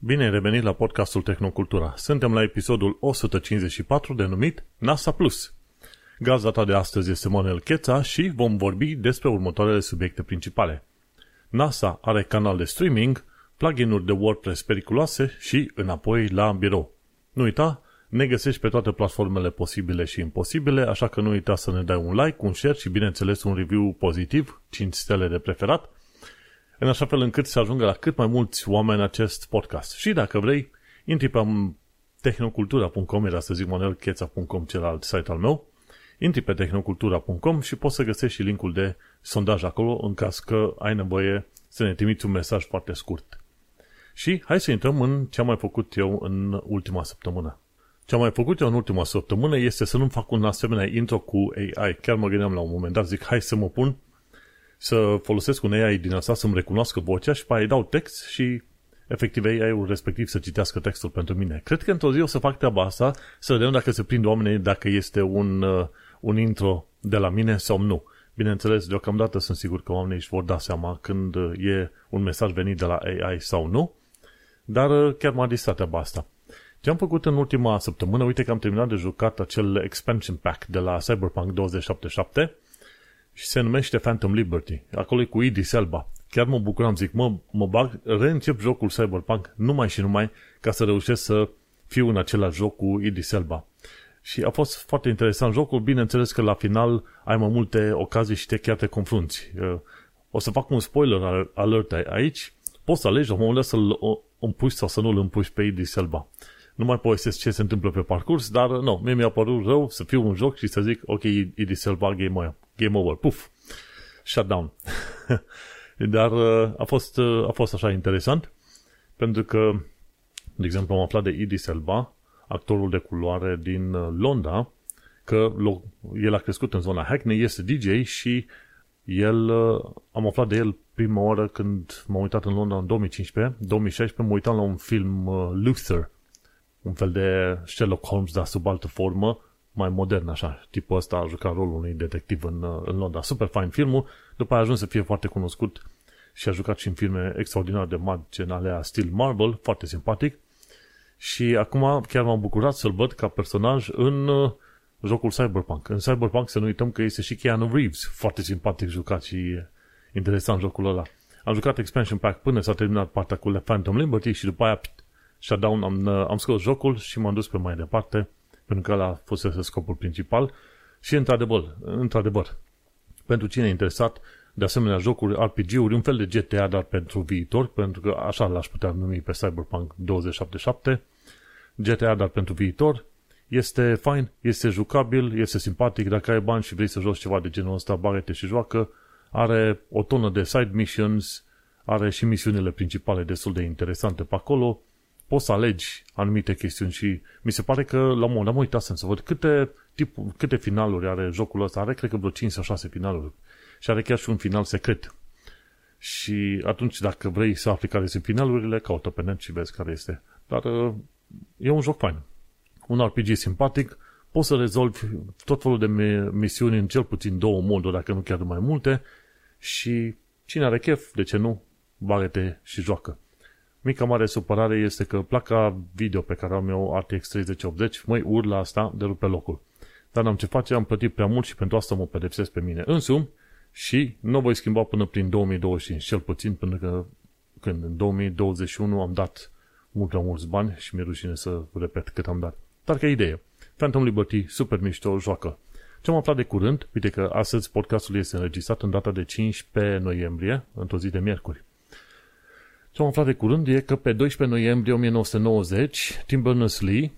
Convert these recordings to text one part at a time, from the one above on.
Bine ai revenit la podcastul Tehnocultura. Suntem la episodul 154 denumit NASA Plus. Gazda ta de astăzi este Monel Cheța și vom vorbi despre următoarele subiecte principale. NASA are canal de streaming, plugin-uri de WordPress periculoase și înapoi la birou. Nu uita, ne găsești pe toate platformele posibile și imposibile, așa că nu uita să ne dai un like, un share și bineînțeles un review pozitiv, 5 stele de preferat, în așa fel încât să ajungă la cât mai mulți oameni acest podcast. Și dacă vrei, intri pe tehnocultura.com, era să zic monelcheța.com, celălalt site al meu, intri pe tehnocultura.com și poți să găsești și linkul de sondaj acolo în caz că ai nevoie să ne trimiți un mesaj foarte scurt. Și hai să intrăm în ce am mai făcut eu în ultima săptămână. Ce am mai făcut eu în ultima săptămână este să nu fac un asemenea intro cu AI. Chiar mă gândeam la un moment dat, zic, hai să mă pun să folosesc un AI din asta să-mi recunoască vocea și pe aia dau text și efectiv AI-ul respectiv să citească textul pentru mine. Cred că într-o zi o să fac treaba asta, să vedem dacă se prind oamenii, dacă este un, uh, un intro de la mine sau nu. Bineînțeles, deocamdată sunt sigur că oamenii își vor da seama când uh, e un mesaj venit de la AI sau nu, dar uh, chiar m-a distrat treaba asta. Ce am făcut în ultima săptămână, uite că am terminat de jucat acel expansion pack de la Cyberpunk 2077 și se numește Phantom Liberty. Acolo e cu Idris Elba. Chiar mă bucuram, zic, mă, mă bag, reîncep jocul Cyberpunk numai și numai ca să reușesc să fiu în același joc cu Idris Elba. Și a fost foarte interesant jocul, bineînțeles că la final ai mai multe ocazii și te chiar te confrunți. O să fac un spoiler alert aici, poți să alegi la un moment dat să-l împuși sau să nu-l împuși pe Idris Elba. Nu mai povestesc ce se întâmplă pe parcurs, dar nu, mie mi-a părut rău să fiu un joc și să zic, ok, Idris Elba, game game over, puf, shutdown. Dar uh, a fost, uh, a fost așa interesant, pentru că, de exemplu, am aflat de Idris Elba, actorul de culoare din uh, Londra, că el a crescut în zona Hackney, este DJ și el, am aflat de el prima oară când m-am uitat în Londra în 2015, 2016, mă uitam la un film Luther, un fel de Sherlock Holmes, dar sub altă formă, mai modern, așa. Tipul ăsta a jucat rolul unui detectiv în, în Londra. Super fain filmul, după aia a ajuns să fie foarte cunoscut și a jucat și în filme extraordinar de mari, gen alea Steel Marble, foarte simpatic. Și acum chiar m-am bucurat să-l văd ca personaj în uh, jocul Cyberpunk. În Cyberpunk să nu uităm că este și Keanu Reeves, foarte simpatic jucat și interesant jocul ăla. Am jucat expansion pack până s-a terminat partea cu The Phantom Liberty și după aia pit, shutdown, am, uh, am scos jocul și m-am dus pe mai departe pentru că ăla fusese scopul principal. Și într-adevăr, într-adevăr, pentru cine e interesat, de asemenea jocuri, RPG-uri, un fel de GTA, dar pentru viitor, pentru că așa l-aș putea numi pe Cyberpunk 2077, GTA, dar pentru viitor, este fain, este jucabil, este simpatic, dacă ai bani și vrei să joci ceva de genul ăsta, bagă și joacă, are o tonă de side missions, are și misiunile principale destul de interesante pe acolo, poți să alegi anumite chestiuni și mi se pare că la un moment dat mă uitasem să văd câte, tip, câte finaluri are jocul ăsta. Are, cred că vreo 5 sau 6 finaluri. Și are chiar și un final secret. Și atunci, dacă vrei să afli care sunt finalurile, caută pe net și vezi care este. Dar uh, e un joc fain. Un RPG simpatic, poți să rezolvi tot felul de misiuni în cel puțin două moduri, dacă nu chiar mai multe, și cine are chef, de ce nu, bagă și joacă. Mica mare supărare este că placa video pe care am eu RTX 3080 măi urlă asta de rupe locul. Dar n-am ce face, am plătit prea mult și pentru asta mă pedepsesc pe mine însumi și nu voi schimba până prin 2025, cel puțin până că când în 2021 am dat mult prea mulți bani și mi-e rușine să repet cât am dat. Dar ca idee, Phantom Liberty, super mișto, joacă. Ce am aflat de curând, uite că astăzi podcastul este înregistrat în data de 15 noiembrie, într-o zi de miercuri. Ce am aflat de curând e că pe 12 noiembrie 1990 Tim Berners-Lee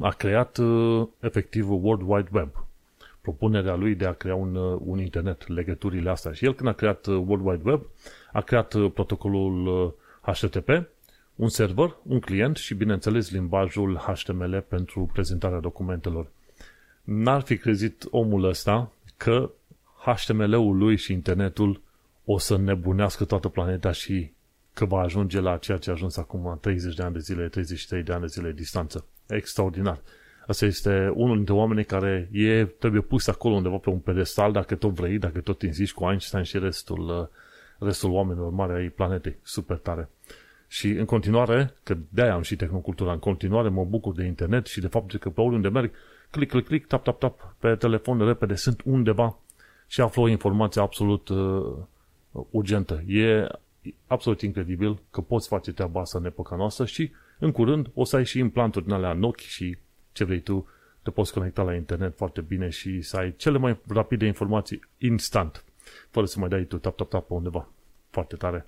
a creat uh, efectiv World Wide Web. Propunerea lui de a crea un, uh, un internet, legăturile astea. Și el când a creat uh, World Wide Web, a creat uh, protocolul uh, HTTP, un server, un client și, bineînțeles, limbajul HTML pentru prezentarea documentelor. N-ar fi crezit omul ăsta că HTML-ul lui și internetul o să nebunească toată planeta și că va ajunge la ceea ce a ajuns acum 30 de ani de zile, 33 de ani de zile distanță. Extraordinar. Asta este unul dintre oamenii care e, trebuie pus acolo undeva pe un pedestal, dacă tot vrei, dacă tot insisti cu Einstein și restul, restul oamenilor mari ai planetei. Super tare. Și în continuare, că de-aia am și tehnocultura, în continuare mă bucur de internet și de faptul că pe oriunde merg, click, click, click, tap, tap, tap, pe telefon repede, sunt undeva și aflu o informație absolut uh, urgentă. E absolut incredibil că poți face treaba asta în epoca noastră și în curând o să ai și implanturi din alea în ochi și ce vrei tu, te poți conecta la internet foarte bine și să ai cele mai rapide informații instant, fără să mai dai tu tap, tap, tap pe undeva. Foarte tare.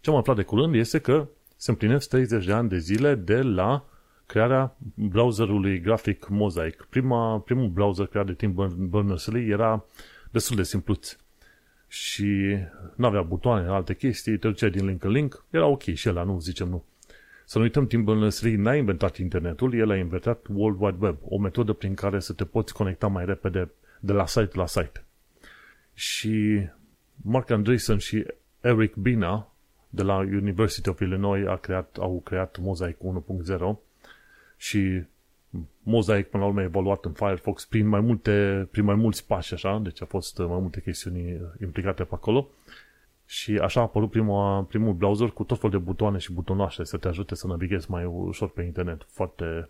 Ce am aflat de curând este că se împlinesc 30 de ani de zile de la crearea browserului grafic Mosaic. Prima, primul browser creat de Tim Berners-Lee era destul de simpluț și nu avea butoane, alte chestii, te duceai din link în link, era ok și ăla, nu zicem nu. Să nu uităm, Tim Berners-Lee n-a inventat internetul, el a inventat World Wide Web, o metodă prin care să te poți conecta mai repede de la site la site. Și Mark Andreessen și Eric Bina de la University of Illinois a creat, au creat Mosaic 1.0 și Mosaic până la urmă a evoluat în Firefox prin mai, multe, prin mai mulți pași așa, deci a fost mai multe chestiuni implicate pe acolo și așa a apărut prima, primul browser cu tot felul de butoane și butonașe să te ajute să navighezi mai ușor pe internet. Foarte,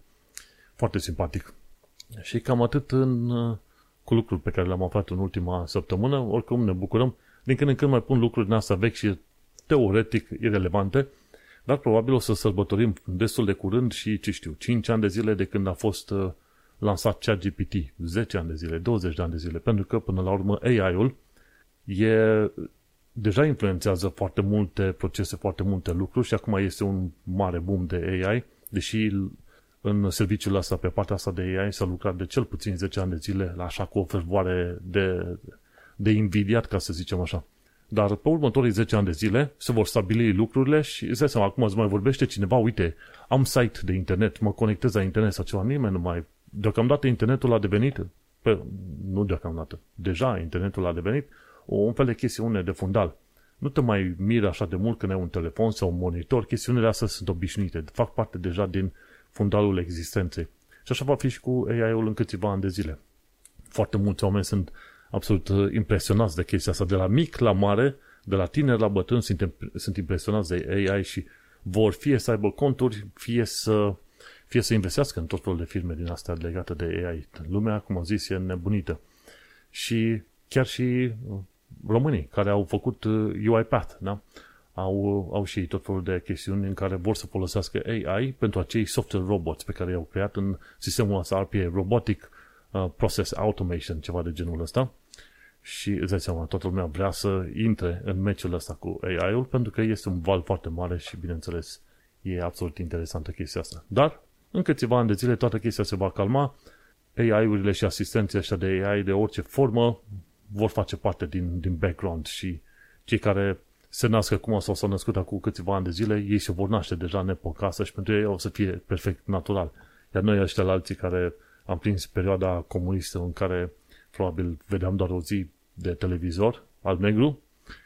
foarte simpatic. Și cam atât în, cu lucruri pe care le-am aflat în ultima săptămână. Oricum ne bucurăm. Din când în când mai pun lucruri din asta vechi și teoretic irelevante, dar probabil o să sărbătorim destul de curând și, ce știu, 5 ani de zile de când a fost uh, lansat ChatGPT, 10 ani de zile, 20 de ani de zile, pentru că până la urmă AI-ul e, deja influențează foarte multe procese, foarte multe lucruri și acum este un mare boom de AI, deși în serviciul ăsta, pe partea asta de AI, s-a lucrat de cel puțin 10 ani de zile, la așa cu o fervoare de, de invidiat, ca să zicem așa. Dar pe următorii 10 ani de zile se vor stabili lucrurile și îți dai seama, acum îți mai vorbește cineva, uite, am site de internet, mă conectez la internet sau ceva, nimeni nu mai... Deocamdată internetul a devenit, pe, nu deocamdată, deja internetul a devenit o, un fel de chestiune de fundal. Nu te mai miră așa de mult când ai un telefon sau un monitor, chestiunile astea sunt obișnuite, fac parte deja din fundalul existenței. Și așa va fi și cu AI-ul în câțiva ani de zile. Foarte mulți oameni sunt absolut uh, impresionați de chestia asta. De la mic la mare, de la tineri la bătrân, sunt, sunt impresionați de AI și vor fie să aibă conturi, fie să, fie să investească în tot felul de firme din astea legate de AI. Lumea, cum am zis, e nebunită. Și chiar și uh, românii care au făcut uh, UiPath, da? au, au și tot felul de chestiuni în care vor să folosească AI pentru acei software robots pe care i-au creat în sistemul ăsta RPA, Robotic Process Automation, ceva de genul ăsta și îți dai seama, toată lumea vrea să intre în meciul ăsta cu AI-ul pentru că este un val foarte mare și, bineînțeles, e absolut interesantă chestia asta. Dar, în câțiva ani de zile, toată chestia se va calma, AI-urile și asistenții ăștia de AI de orice formă vor face parte din, din background și cei care se nasc acum sau s-au născut acum câțiva ani de zile, ei se vor naște deja în epoca asta și pentru ei o să fie perfect natural. Iar noi ăștia la alții care am prins perioada comunistă în care probabil vedeam doar o zi de televizor, alb-negru,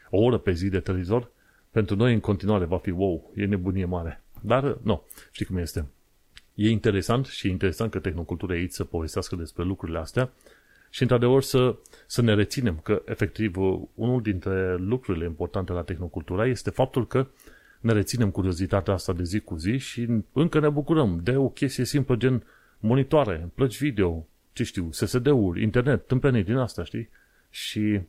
o oră pe zi de televizor, pentru noi în continuare va fi wow, e nebunie mare. Dar, nu, știi cum este. E interesant și e interesant că tehnocultura e aici să povestească despre lucrurile astea și, într-adevăr, să, să ne reținem că, efectiv, unul dintre lucrurile importante la tehnocultura este faptul că ne reținem curiozitatea asta de zi cu zi și încă ne bucurăm de o chestie simplă gen monitoare, plăci video, ce știu, SSD-uri, internet, tâmpenii din asta, știi? Și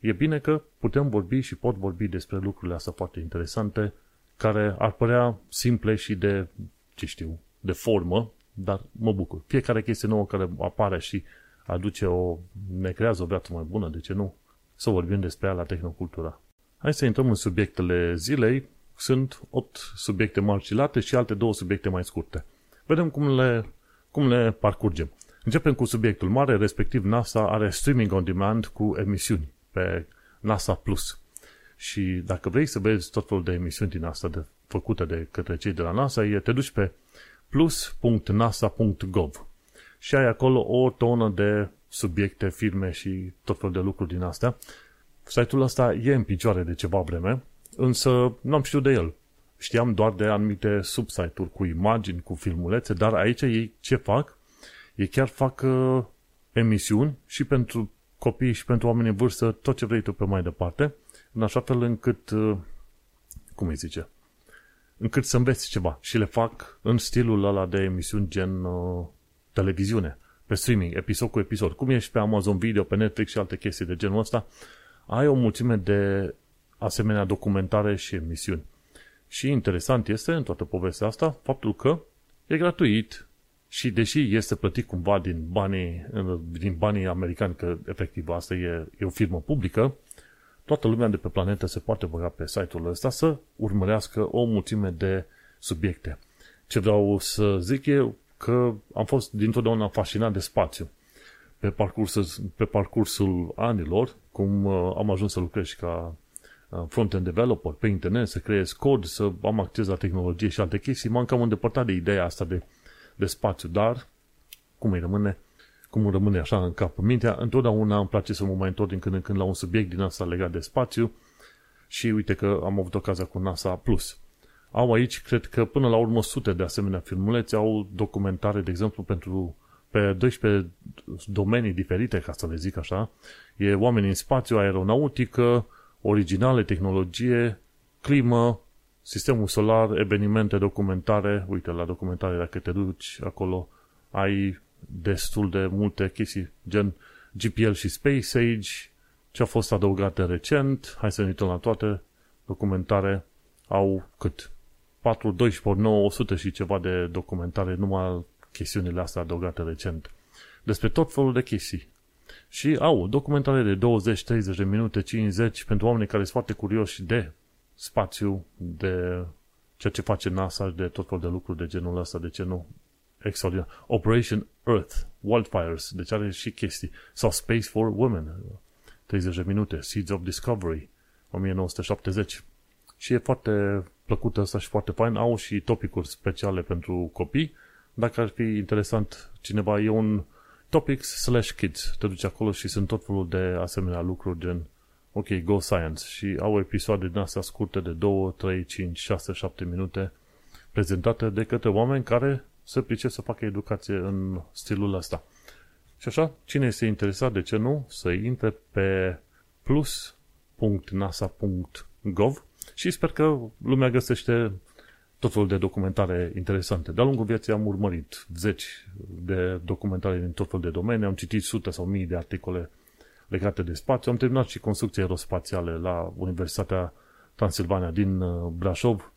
e bine că putem vorbi și pot vorbi despre lucrurile astea foarte interesante, care ar părea simple și de, ce știu, de formă, dar mă bucur. Fiecare chestie nouă care apare și aduce o, ne creează o viață mai bună, de ce nu? Să vorbim despre ea la Tehnocultura. Hai să intrăm în subiectele zilei. Sunt 8 subiecte marcilate și alte două subiecte mai scurte. Vedem cum le, cum le parcurgem. Începem cu subiectul mare, respectiv NASA are streaming on demand cu emisiuni pe NASA Plus. Și dacă vrei să vezi tot felul de emisiuni din asta de, făcute de către cei de la NASA, e, te duci pe plus.nasa.gov și ai acolo o tonă de subiecte, firme și tot felul de lucruri din astea. Site-ul ăsta e în picioare de ceva vreme, însă n-am știut de el. Știam doar de anumite subsite-uri cu imagini, cu filmulețe, dar aici ei ce fac? Ei chiar fac uh, emisiuni și pentru copii și pentru oameni în vârstă, tot ce vrei tu pe mai departe, în așa fel încât, uh, cum îi zice, încât să înveți ceva. Și le fac în stilul ăla de emisiuni gen uh, televiziune, pe streaming, episod cu episod. Cum ești pe Amazon Video, pe Netflix și alte chestii de genul ăsta, ai o mulțime de asemenea documentare și emisiuni. Și interesant este în toată povestea asta faptul că e gratuit și deși este plătit cumva din banii, din banii americani, că efectiv asta e, e o firmă publică, toată lumea de pe planetă se poate băga pe site-ul ăsta să urmărească o mulțime de subiecte. Ce vreau să zic e că am fost dintotdeauna fascinat de spațiu. Pe parcursul, pe parcursul anilor, cum uh, am ajuns să lucrez și ca uh, front-end developer pe internet, să creez cod, să am acces la tehnologie și alte chestii, m-am cam îndepărtat de ideea asta de, de spațiu, dar cum îi rămâne, cum îmi rămâne așa în cap. Mintea, întotdeauna îmi place să mă mai întorc din când în când la un subiect din asta legat de spațiu și uite că am avut ocazia cu NASA Plus. Au aici, cred că până la urmă, sute de asemenea filmulețe, au documentare, de exemplu, pentru pe 12 domenii diferite, ca să le zic așa. E oameni în spațiu, aeronautică, originale, tehnologie, climă, sistemul solar, evenimente, documentare. Uite, la documentare, dacă te duci acolo, ai destul de multe chestii, gen GPL și Space Age, ce a fost adăugate recent, hai să ne uităm la toate, documentare au cât? 4, 12, 9, 100 și ceva de documentare, numai chestiunile astea adăugate recent, despre tot felul de chestii. Și au documentare de 20, 30 de minute, 50, pentru oameni care sunt foarte curioși de spațiu, de ceea ce face NASA și de tot felul de lucruri de genul ăsta, de ce nu? Extraordinar. Operation Earth, Wildfires, deci are și chestii. Sau Space for Women, 30 de minute, Seeds of Discovery, 1970. Și e foarte plăcută asta și foarte fain. Au și topicuri speciale pentru copii. Dacă ar fi interesant cineva, e un topics slash kids. Te duci acolo și sunt tot felul de asemenea lucruri gen ok, Go Science și au episoade din astea scurte de 2, 3, 5, 6, 7 minute prezentate de către oameni care se pricep să facă educație în stilul ăsta. Și așa, cine este interesat, de ce nu, să intre pe plus.nasa.gov și sper că lumea găsește tot felul de documentare interesante. De-a lungul vieții am urmărit zeci de documentare din tot felul de domenii, am citit sute sau mii de articole legate de spațiu, am terminat și construcții aerospațiale la Universitatea Transilvania din uh, Brașov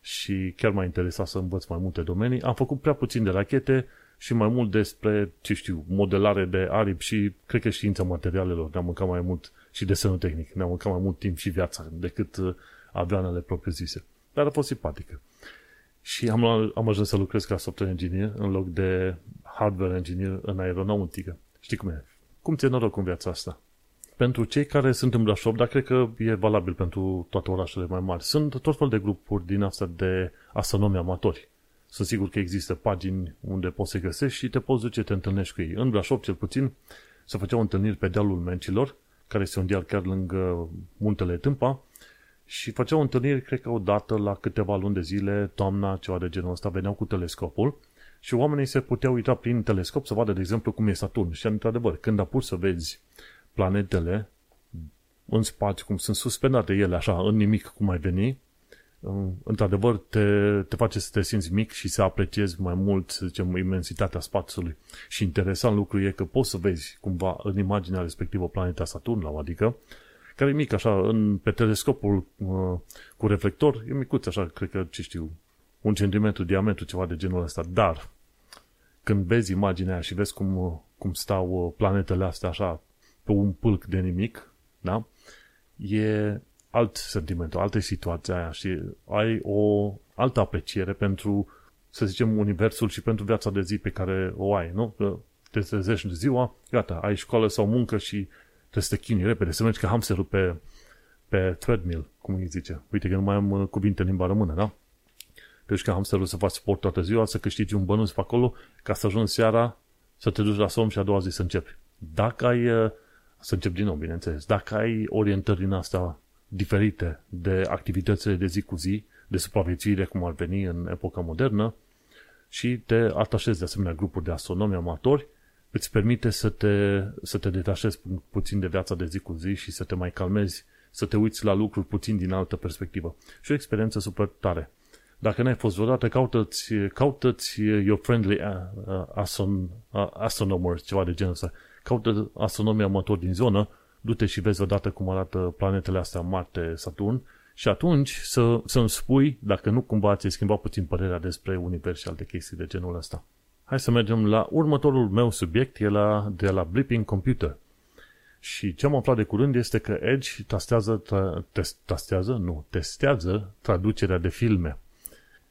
și chiar m-a interesat să învăț mai multe domenii. Am făcut prea puțin de rachete și mai mult despre, ce știu, modelare de aripi și cred că știința materialelor. Ne-am mâncat mai mult și desenul tehnic. Ne-am mâncat mai mult timp și viața decât uh, avioanele propriu-zise. Dar a fost simpatică. Și am, am ajuns să lucrez ca software engineer în loc de hardware engineer în aeronautică. Știi cum e? Cum ți-e noroc în viața asta? Pentru cei care sunt în Brașov, dar cred că e valabil pentru toate orașele mai mari, sunt tot fel de grupuri din asta de astronomi amatori. Sunt sigur că există pagini unde poți să găsești și te poți duce, te întâlnești cu ei. În Brașov, cel puțin, se făceau întâlniri pe dealul Mencilor, care este un deal chiar lângă muntele Tâmpa, și făceau întâlniri, cred că o dată la câteva luni de zile, toamna, ceva de genul ăsta, veneau cu telescopul și oamenii se puteau uita prin telescop să vadă, de exemplu, cum e Saturn. Și, într-adevăr, când apuci să vezi planetele în spațiu, cum sunt suspendate ele așa, în nimic, cum ai veni, într-adevăr te, te face să te simți mic și să apreciezi mai mult, să zicem, imensitatea spațiului. Și interesant lucru e că poți să vezi cumva în imaginea respectivă planeta Saturn, adică care e mic, așa, în, pe telescopul uh, cu reflector, e micuț, așa, cred că, ce știu, un centimetru diametru, ceva de genul ăsta, dar când vezi imaginea aia și vezi cum, uh, cum stau uh, planetele astea așa pe un pâlc de nimic, da? E alt sentiment, o altă situație aia și ai o altă apreciere pentru, să zicem, universul și pentru viața de zi pe care o ai, nu? Te trezești ziua, gata, ai școală sau muncă și Trebuie să te chinui repede, să mergi ca hamsterul pe, pe treadmill, cum îi zice. Uite că nu mai am uh, cuvinte în limba română, da? Te duci ca hamsterul să faci sport toată ziua, să câștigi un bănuț pe acolo, ca să ajungi seara, să te duci la somn și a doua zi să începi. Dacă ai, uh, să începi din nou, bineînțeles, dacă ai orientări din asta diferite de activitățile de zi cu zi, de supraviețuire, cum ar veni în epoca modernă, și te atașezi de asemenea grupuri de astronomi amatori, îți permite să te, să te detașezi puțin de viața de zi cu zi și să te mai calmezi, să te uiți la lucruri puțin din altă perspectivă. Și o experiență super tare. Dacă n-ai fost vreodată, caută-ți, caută-ți Your Friendly Aston, Astronomer, ceva de genul ăsta. Caută astronomii amatori din zonă, du-te și vezi odată cum arată planetele astea, Marte, Saturn, și atunci să, să-mi spui dacă nu cumva ți-ai schimbat puțin părerea despre univers și alte chestii de genul ăsta. Hai să mergem la următorul meu subiect, e la, de la Blipping Computer. Și ce am aflat de curând este că Edge tastează, tra, test, tastează, nu, testează traducerea de filme.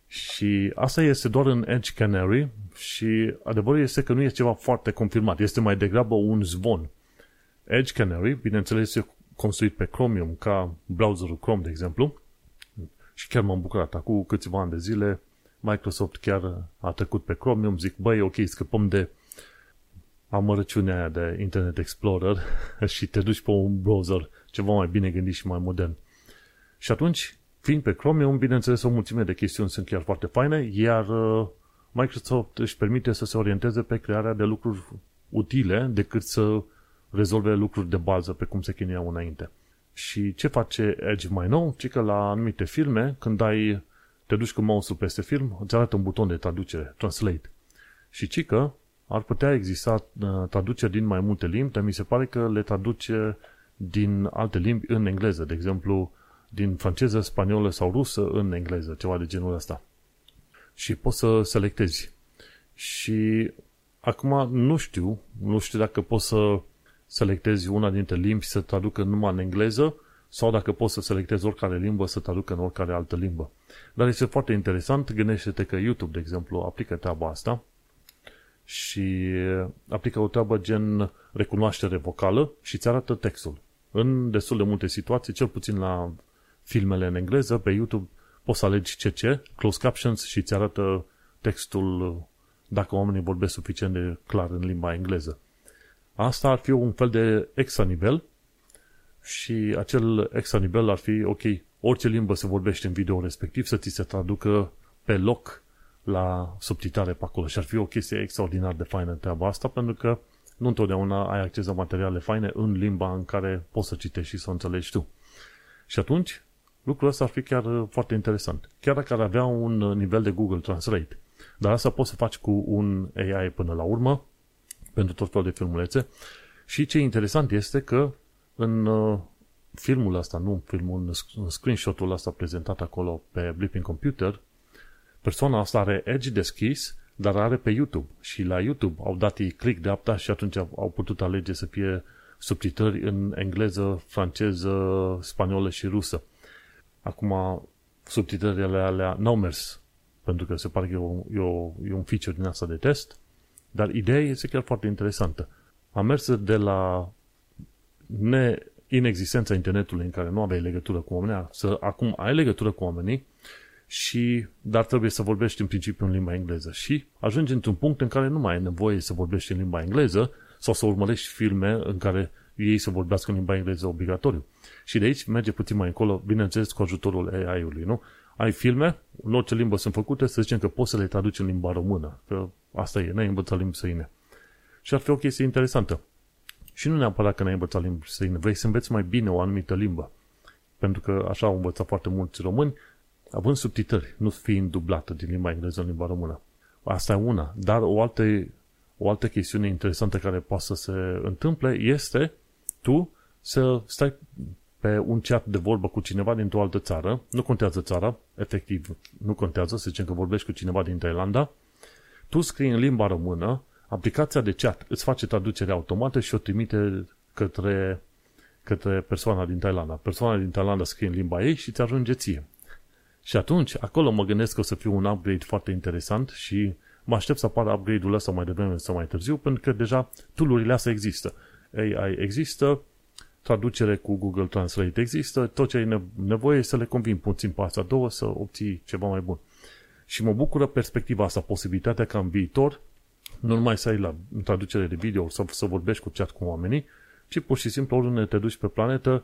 Și asta este doar în Edge Canary și adevărul este că nu este ceva foarte confirmat, este mai degrabă un zvon. Edge Canary, bineînțeles, este construit pe Chromium, ca browserul Chrome, de exemplu, și chiar m-am bucurat. Acum câțiva ani de zile, Microsoft chiar a trecut pe Chromium, zic, băi, ok, scăpăm de amărăciunea aia de Internet Explorer și te duci pe un browser ceva mai bine gândit și mai modern. Și atunci, fiind pe Chromium, bineînțeles, o mulțime de chestiuni sunt chiar foarte faine, iar uh, Microsoft își permite să se orienteze pe crearea de lucruri utile decât să rezolve lucruri de bază pe cum se chinuiau înainte. Și ce face Edge mai nou? Ci că la anumite filme, când ai, te duci cu mouse-ul peste film, îți arată un buton de traducere, translate. Și ci că ar putea exista uh, traduceri din mai multe limbi, dar mi se pare că le traduce din alte limbi în engleză, de exemplu, din franceză, spaniolă sau rusă în engleză, ceva de genul ăsta. Și poți să selectezi. Și acum nu știu, nu știu dacă poți să selectezi una dintre limbi să traducă numai în engleză sau dacă poți să selectezi oricare limbă să traducă în oricare altă limbă. Dar este foarte interesant, gândește-te că YouTube, de exemplu, aplică treaba asta și aplică o treabă gen recunoaștere vocală și îți arată textul. În destul de multe situații, cel puțin la filmele în engleză, pe YouTube poți să alegi CC, closed captions și îți arată textul dacă oamenii vorbesc suficient de clar în limba engleză. Asta ar fi un fel de extra nivel și acel extra nivel ar fi, ok, orice limbă se vorbește în video respectiv să ți se traducă pe loc la subtitrare pe acolo și ar fi o chestie extraordinar de faină treaba asta pentru că nu întotdeauna ai acces la materiale faine în limba în care poți să citești și să o înțelegi tu. Și atunci, lucrul ăsta ar fi chiar foarte interesant. Chiar dacă ar avea un nivel de Google Translate. Dar asta poți să faci cu un AI până la urmă, pentru tot felul de filmulețe. Și ce interesant este că în uh, filmul ăsta, nu filmul, în screenshot-ul ăsta prezentat acolo pe Blipping Computer, persoana asta are Edge deschis, dar are pe YouTube. Și la YouTube au dat ei click dreapta și atunci au putut alege să fie subtitrări în engleză, franceză, spaniolă și rusă. Acum, subtitrările alea n-au mers, pentru că se pare că e, o, e, o, e un feature din asta de test, dar ideea este chiar foarte interesantă. Am mers de la ne inexistența internetului în care nu aveai legătură cu oamenii, să acum ai legătură cu oamenii, și, dar trebuie să vorbești în principiu în limba engleză. Și ajungi într-un punct în care nu mai ai nevoie să vorbești în limba engleză sau să urmărești filme în care ei să vorbească în limba engleză obligatoriu. Și de aici merge puțin mai încolo, bineînțeles, cu ajutorul AI-ului, nu? Ai filme, în orice limbă sunt făcute, să zicem că poți să le traduci în limba română, că asta e, n-ai învățat limbi străine. Și ar fi o chestie interesantă. Și nu neapărat că n-ai învățat limbi străine, vrei să înveți mai bine o anumită limbă. Pentru că așa au învățat foarte mulți români, având subtitrări, nu fiind dublată din limba engleză în limba română. Asta e una. Dar o altă, o altă chestiune interesantă care poate să se întâmple este tu să stai pe un chat de vorbă cu cineva dintr-o altă țară, nu contează țara, efectiv nu contează, să zicem că vorbești cu cineva din Thailanda, tu scrii în limba română, aplicația de chat îți face traducere automată și o trimite către, către persoana din Thailanda. Persoana din Thailanda scrie în limba ei și ți ajunge ție. Și atunci, acolo mă gândesc că o să fie un upgrade foarte interesant și mă aștept să apară upgrade-ul ăsta mai devreme sau mai târziu, pentru că deja tool-urile astea există. AI există, traducere cu Google Translate există, tot ce ai nevoie să le convin puțin pe asta două să obții ceva mai bun. Și mă bucură perspectiva asta, posibilitatea ca în viitor nu numai să ai la traducere de video sau să vorbești cu chat cu oamenii, ci pur și simplu oriunde te duci pe planetă,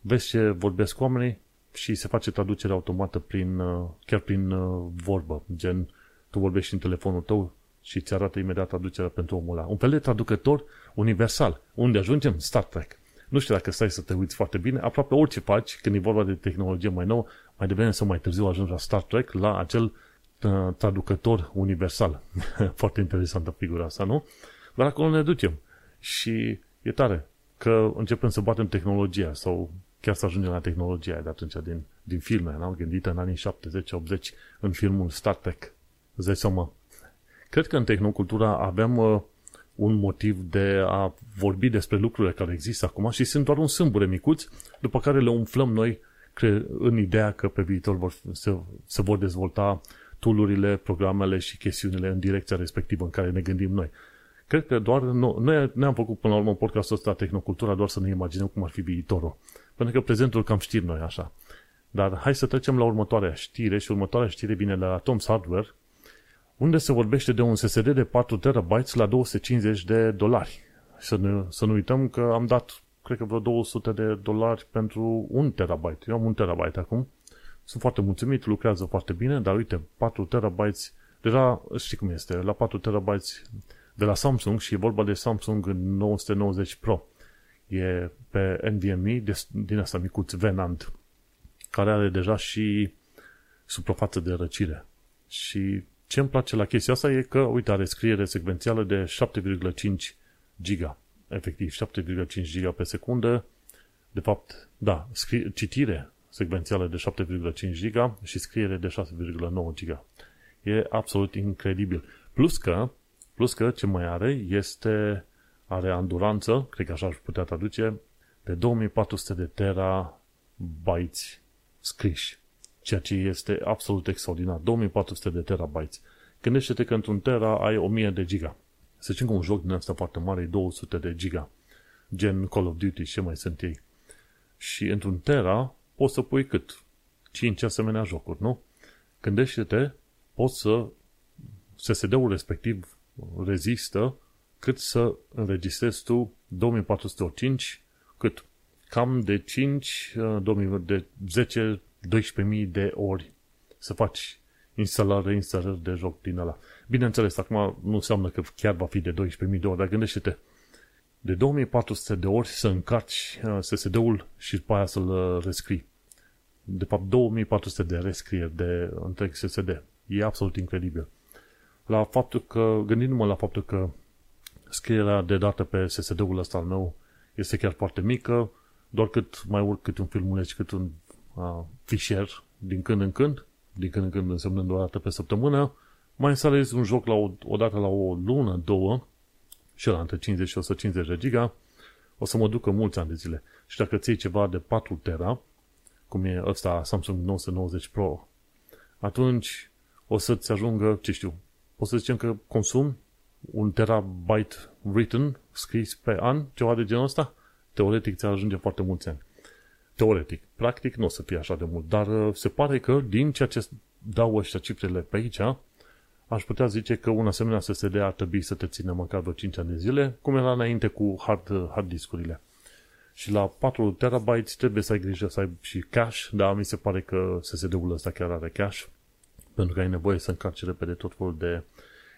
vezi ce vorbesc cu oamenii și se face traducere automată prin, uh, chiar prin uh, vorbă, gen tu vorbești în telefonul tău și îți arată imediat traducerea pentru omul ăla. Un fel de traducător universal. Unde ajungem? Star Trek. Nu știu dacă stai să te uiți foarte bine, aproape orice faci, când e vorba de tehnologie mai nouă, mai devreme sau mai târziu ajungi la Star Trek, la acel uh, traducător universal. foarte interesantă figura asta, nu? Dar acolo ne ducem. Și e tare că începem să batem tehnologia sau chiar să ajungem la tehnologia de atunci din, din filme, n-am gândit în anii 70-80 în filmul Star Trek. Îți dai seama. Cred că în tehnocultura avem uh, un motiv de a vorbi despre lucrurile care există acum și sunt doar un sâmbure micuți, după care le umflăm noi în ideea că pe viitor vor, se, se vor dezvolta toolurile, programele și chestiunile în direcția respectivă în care ne gândim noi. Cred că doar no, noi ne-am făcut până la urmă podcastul ăsta Tehnocultura doar să ne imaginăm cum ar fi viitorul. Pentru că prezentul cam știm noi așa. Dar hai să trecem la următoarea știre și următoarea știre vine la Tom's Hardware, unde se vorbește de un SSD de 4 TB la 250 de dolari. Să, ne, să nu uităm că am dat, cred că vreo 200 de dolari pentru 1 TB. Eu am 1 TB acum. Sunt foarte mulțumit, lucrează foarte bine, dar uite, 4 TB, deja știi cum este, la 4 TB de la Samsung și e vorba de Samsung 990 Pro. E pe NVMe din asta micuț Venant, care are deja și suprafață de răcire. Și ce îmi place la chestia asta e că, uite, are scriere secvențială de 7,5 giga. Efectiv, 7,5 giga pe secundă. De fapt, da, scrie, citire secvențială de 7,5 giga și scriere de 6,9 giga. E absolut incredibil. Plus că, plus că ce mai are este, are anduranță, cred că așa aș putea traduce, de 2400 de terabytes scriși ceea ce este absolut extraordinar. 2400 de terabytes. Gândește-te că într-un tera ai 1000 de giga. Să zicem că un joc din asta foarte mare e 200 de giga. Gen Call of Duty și ce mai sunt ei. Și într-un tera poți să pui cât? 5 asemenea jocuri, nu? Gândește-te, poți să SSD-ul respectiv rezistă cât să înregistrezi tu 2405 cât? Cam de 5, de 10 12.000 de ori să faci instalare, reinstalări de joc din ăla. Bineînțeles, acum nu înseamnă că chiar va fi de 12.000 de ori, dar gândește-te, de 2400 de ori să încarci uh, SSD-ul și după aia să-l uh, rescrii. De fapt, 2400 de rescrieri de întreg SSD. E absolut incredibil. La faptul că, gândindu-mă la faptul că scrierea de dată pe SSD-ul ăsta al meu este chiar foarte mică, doar cât mai urc cât un filmuleț, cât un uh, fișier din când în când, din când în când însemnând o dată pe săptămână, mai instalez un joc la o, o dată la o lună, două, și la între 50 și 150 de giga, o să mă ducă mulți ani de zile. Și dacă ții ceva de 4 tera, cum e ăsta Samsung 990 Pro, atunci o să-ți ajungă, ce știu, pot să zicem că consum un terabyte written, scris pe an, ceva de genul ăsta, teoretic ți ajunge foarte mulți ani. Teoretic. Practic nu o să fie așa de mult, dar uh, se pare că din ceea ce dau ăștia cifrele pe aici, aș putea zice că un asemenea SSD ar trebui să te țină măcar vreo 5 ani de zile, cum era înainte cu hard, uh, hard discurile. Și la 4 TB trebuie să ai grijă să ai și cache, dar mi se pare că SSD-ul ăsta chiar are cache, pentru că ai nevoie să încarci repede tot felul de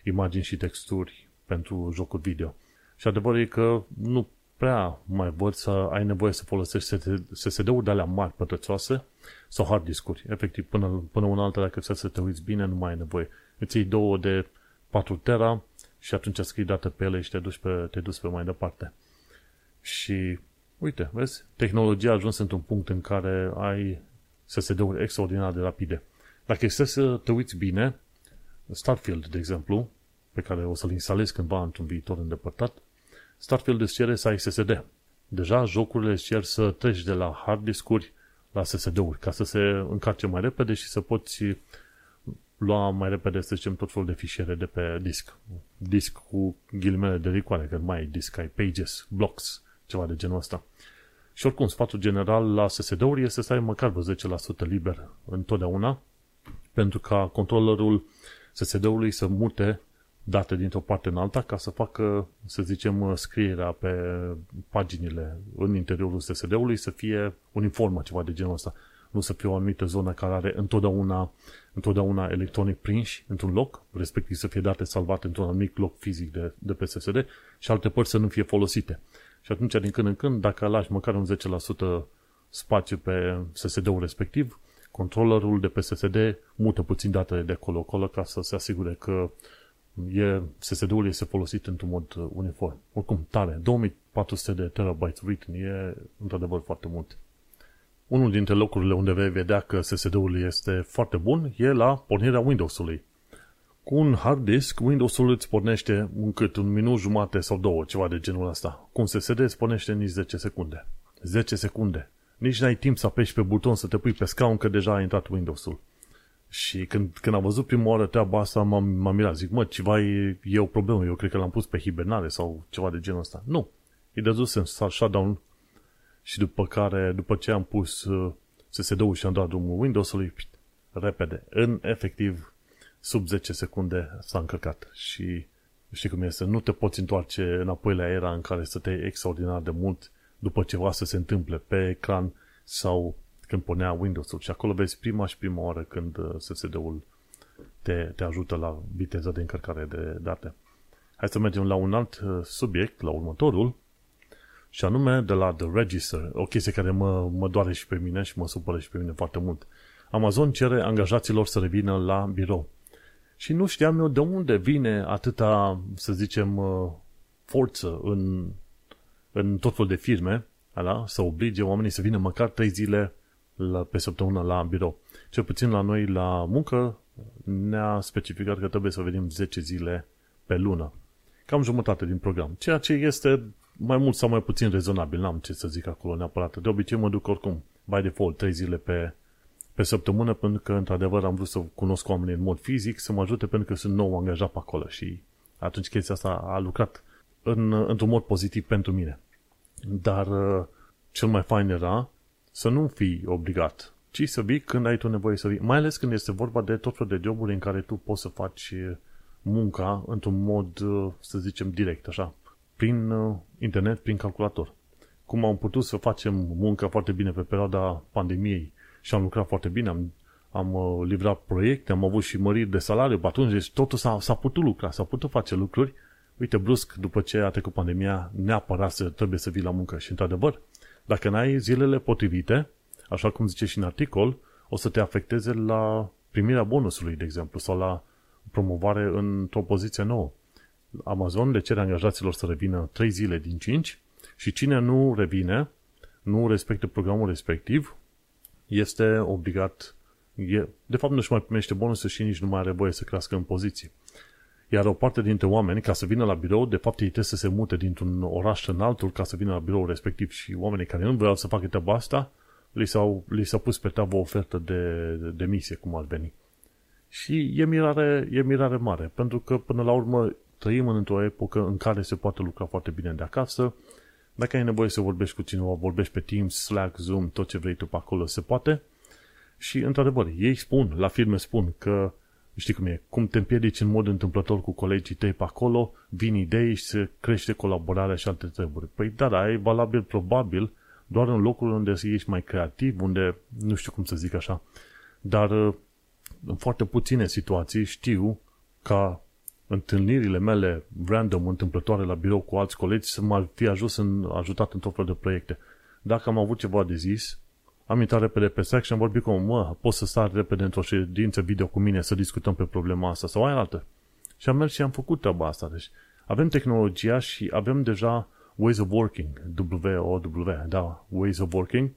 imagini și texturi pentru jocuri video. Și adevărul e că nu prea mai văd să ai nevoie să folosești SSD-uri de alea mari, pătrățoase sau hard discuri. Efectiv, până, până una alta, dacă să te uiți bine, nu mai ai nevoie. Îți iei două de 4 tera și atunci scrii date pe ele și te duci pe, te duci pe mai departe. Și uite, vezi, tehnologia a ajuns într-un punct în care ai SSD-uri extraordinar de rapide. Dacă este să te uiți bine, Starfield, de exemplu, pe care o să-l instalezi cândva într-un viitor îndepărtat, Starfield îți cere să ai SSD. Deja jocurile îți cer să treci de la hard discuri la SSD-uri, ca să se încarce mai repede și să poți lua mai repede, să zicem, tot felul de fișiere de pe disc. Disc cu ghilimele de ricoare, că mai ai disc, ai pages, blocks, ceva de genul ăsta. Și oricum, sfatul general la SSD-uri este să ai măcar vreo 10% liber întotdeauna, pentru ca controllerul SSD-ului să mute date dintr-o parte în alta ca să facă, să zicem, scrierea pe paginile în interiorul SSD-ului să fie uniformă, ceva de genul ăsta. Nu să fie o anumită zonă care are întotdeauna, întotdeauna electronic prinși într-un loc, respectiv să fie date salvate într-un anumit loc fizic de, de pe SSD și alte părți să nu fie folosite. Și atunci, din când în când, dacă lași măcar un 10% spațiu pe SSD-ul respectiv, controllerul de pe SSD mută puțin datele de acolo-acolo ca să se asigure că e, SSD-ul este folosit într-un mod uniform. Oricum, tare, 2400 de terabytes written e într-adevăr foarte mult. Unul dintre locurile unde vei vedea că SSD-ul este foarte bun e la pornirea Windows-ului. Cu un hard disk, Windows-ul îți pornește un cât un minut jumate sau două, ceva de genul ăsta. Cu un SSD îți pornește nici 10 secunde. 10 secunde. Nici n-ai timp să apeși pe buton să te pui pe scaun că deja a intrat Windows-ul. Și când, când am văzut prima oară treaba asta, m-am, m-am mirat. Zic, mă, ceva e, e o problemă. Eu cred că l-am pus pe hibernare sau ceva de genul ăsta. Nu. E dăzut în shutdown și după care, după ce am pus uh, SSD-ul și am dat drumul Windows-ului, repede, în efectiv sub 10 secunde s-a încărcat și știi cum este, nu te poți întoarce înapoi la era în care stăteai extraordinar de mult după ceva să se întâmple pe ecran sau când punea Windows-ul și acolo vezi prima și prima oară când uh, SSD-ul te, te ajută la viteza de încărcare de date. Hai să mergem la un alt uh, subiect, la următorul, și anume de la The Register, o chestie care mă, mă doare și pe mine și mă supără și pe mine foarte mult. Amazon cere angajaților să revină la birou. Și nu știam eu de unde vine atâta, să zicem, uh, forță în, în tot felul de firme ala, să oblige oamenii să vină măcar 3 zile la, pe săptămână la birou. Cel puțin la noi la muncă ne-a specificat că trebuie să venim 10 zile pe lună. Cam jumătate din program. Ceea ce este mai mult sau mai puțin rezonabil. N-am ce să zic acolo neapărat. De obicei mă duc oricum by default 3 zile pe, pe săptămână pentru că într-adevăr am vrut să cunosc oamenii în mod fizic, să mă ajute pentru că sunt nou angajat pe acolo și atunci chestia asta a lucrat în, într-un mod pozitiv pentru mine. Dar uh, cel mai fain era să nu fii obligat, ci să vii când ai tu nevoie să vii. Mai ales când este vorba de tot felul de joburi în care tu poți să faci munca într-un mod, să zicem, direct, așa, prin internet, prin calculator. Cum am putut să facem munca foarte bine pe perioada pandemiei și am lucrat foarte bine, am, am livrat proiecte, am avut și măriri de salariu, pe atunci deci totul s-a, s-a putut lucra, s-a putut face lucruri. Uite, brusc, după ce a trecut pandemia, neapărat să trebuie să vii la muncă și, într-adevăr, dacă n-ai zilele potrivite, așa cum zice și în articol, o să te afecteze la primirea bonusului, de exemplu, sau la promovare într-o poziție nouă. Amazon le cere angajaților să revină 3 zile din 5 și cine nu revine, nu respectă programul respectiv, este obligat, e, de fapt nu-și mai primește bonusul și nici nu mai are voie să crească în poziție. Iar o parte dintre oameni, ca să vină la birou, de fapt ei trebuie să se mute dintr-un oraș în altul ca să vină la birou respectiv și oamenii care nu vreau să facă treaba asta, li, s-au, li s-a pus pe tavă o ofertă de, de, de misie, cum ar veni. Și e mirare, e mirare mare, pentru că până la urmă trăim într-o epocă în care se poate lucra foarte bine de acasă. Dacă ai nevoie să vorbești cu cineva, vorbești pe Teams, Slack, Zoom, tot ce vrei tu pe acolo, se poate. Și, într-adevăr, ei spun, la firme spun că știi cum e, cum te împiedici în mod întâmplător cu colegii tăi pe acolo, vin idei și se crește colaborarea și alte treburi. Păi da, da, e valabil probabil doar în locuri unde ești mai creativ, unde, nu știu cum să zic așa, dar în foarte puține situații știu ca întâlnirile mele random, întâmplătoare la birou cu alți colegi să mă fi ajuns în, ajutat în tot fel de proiecte. Dacă am avut ceva de zis, am intrat repede pe Slack și am vorbit cu mă, pot să star repede într-o ședință video cu mine să discutăm pe problema asta sau aia altă. Și am mers și am făcut treaba asta. Deci avem tehnologia și avem deja ways of working, W-O-W, da, ways of working,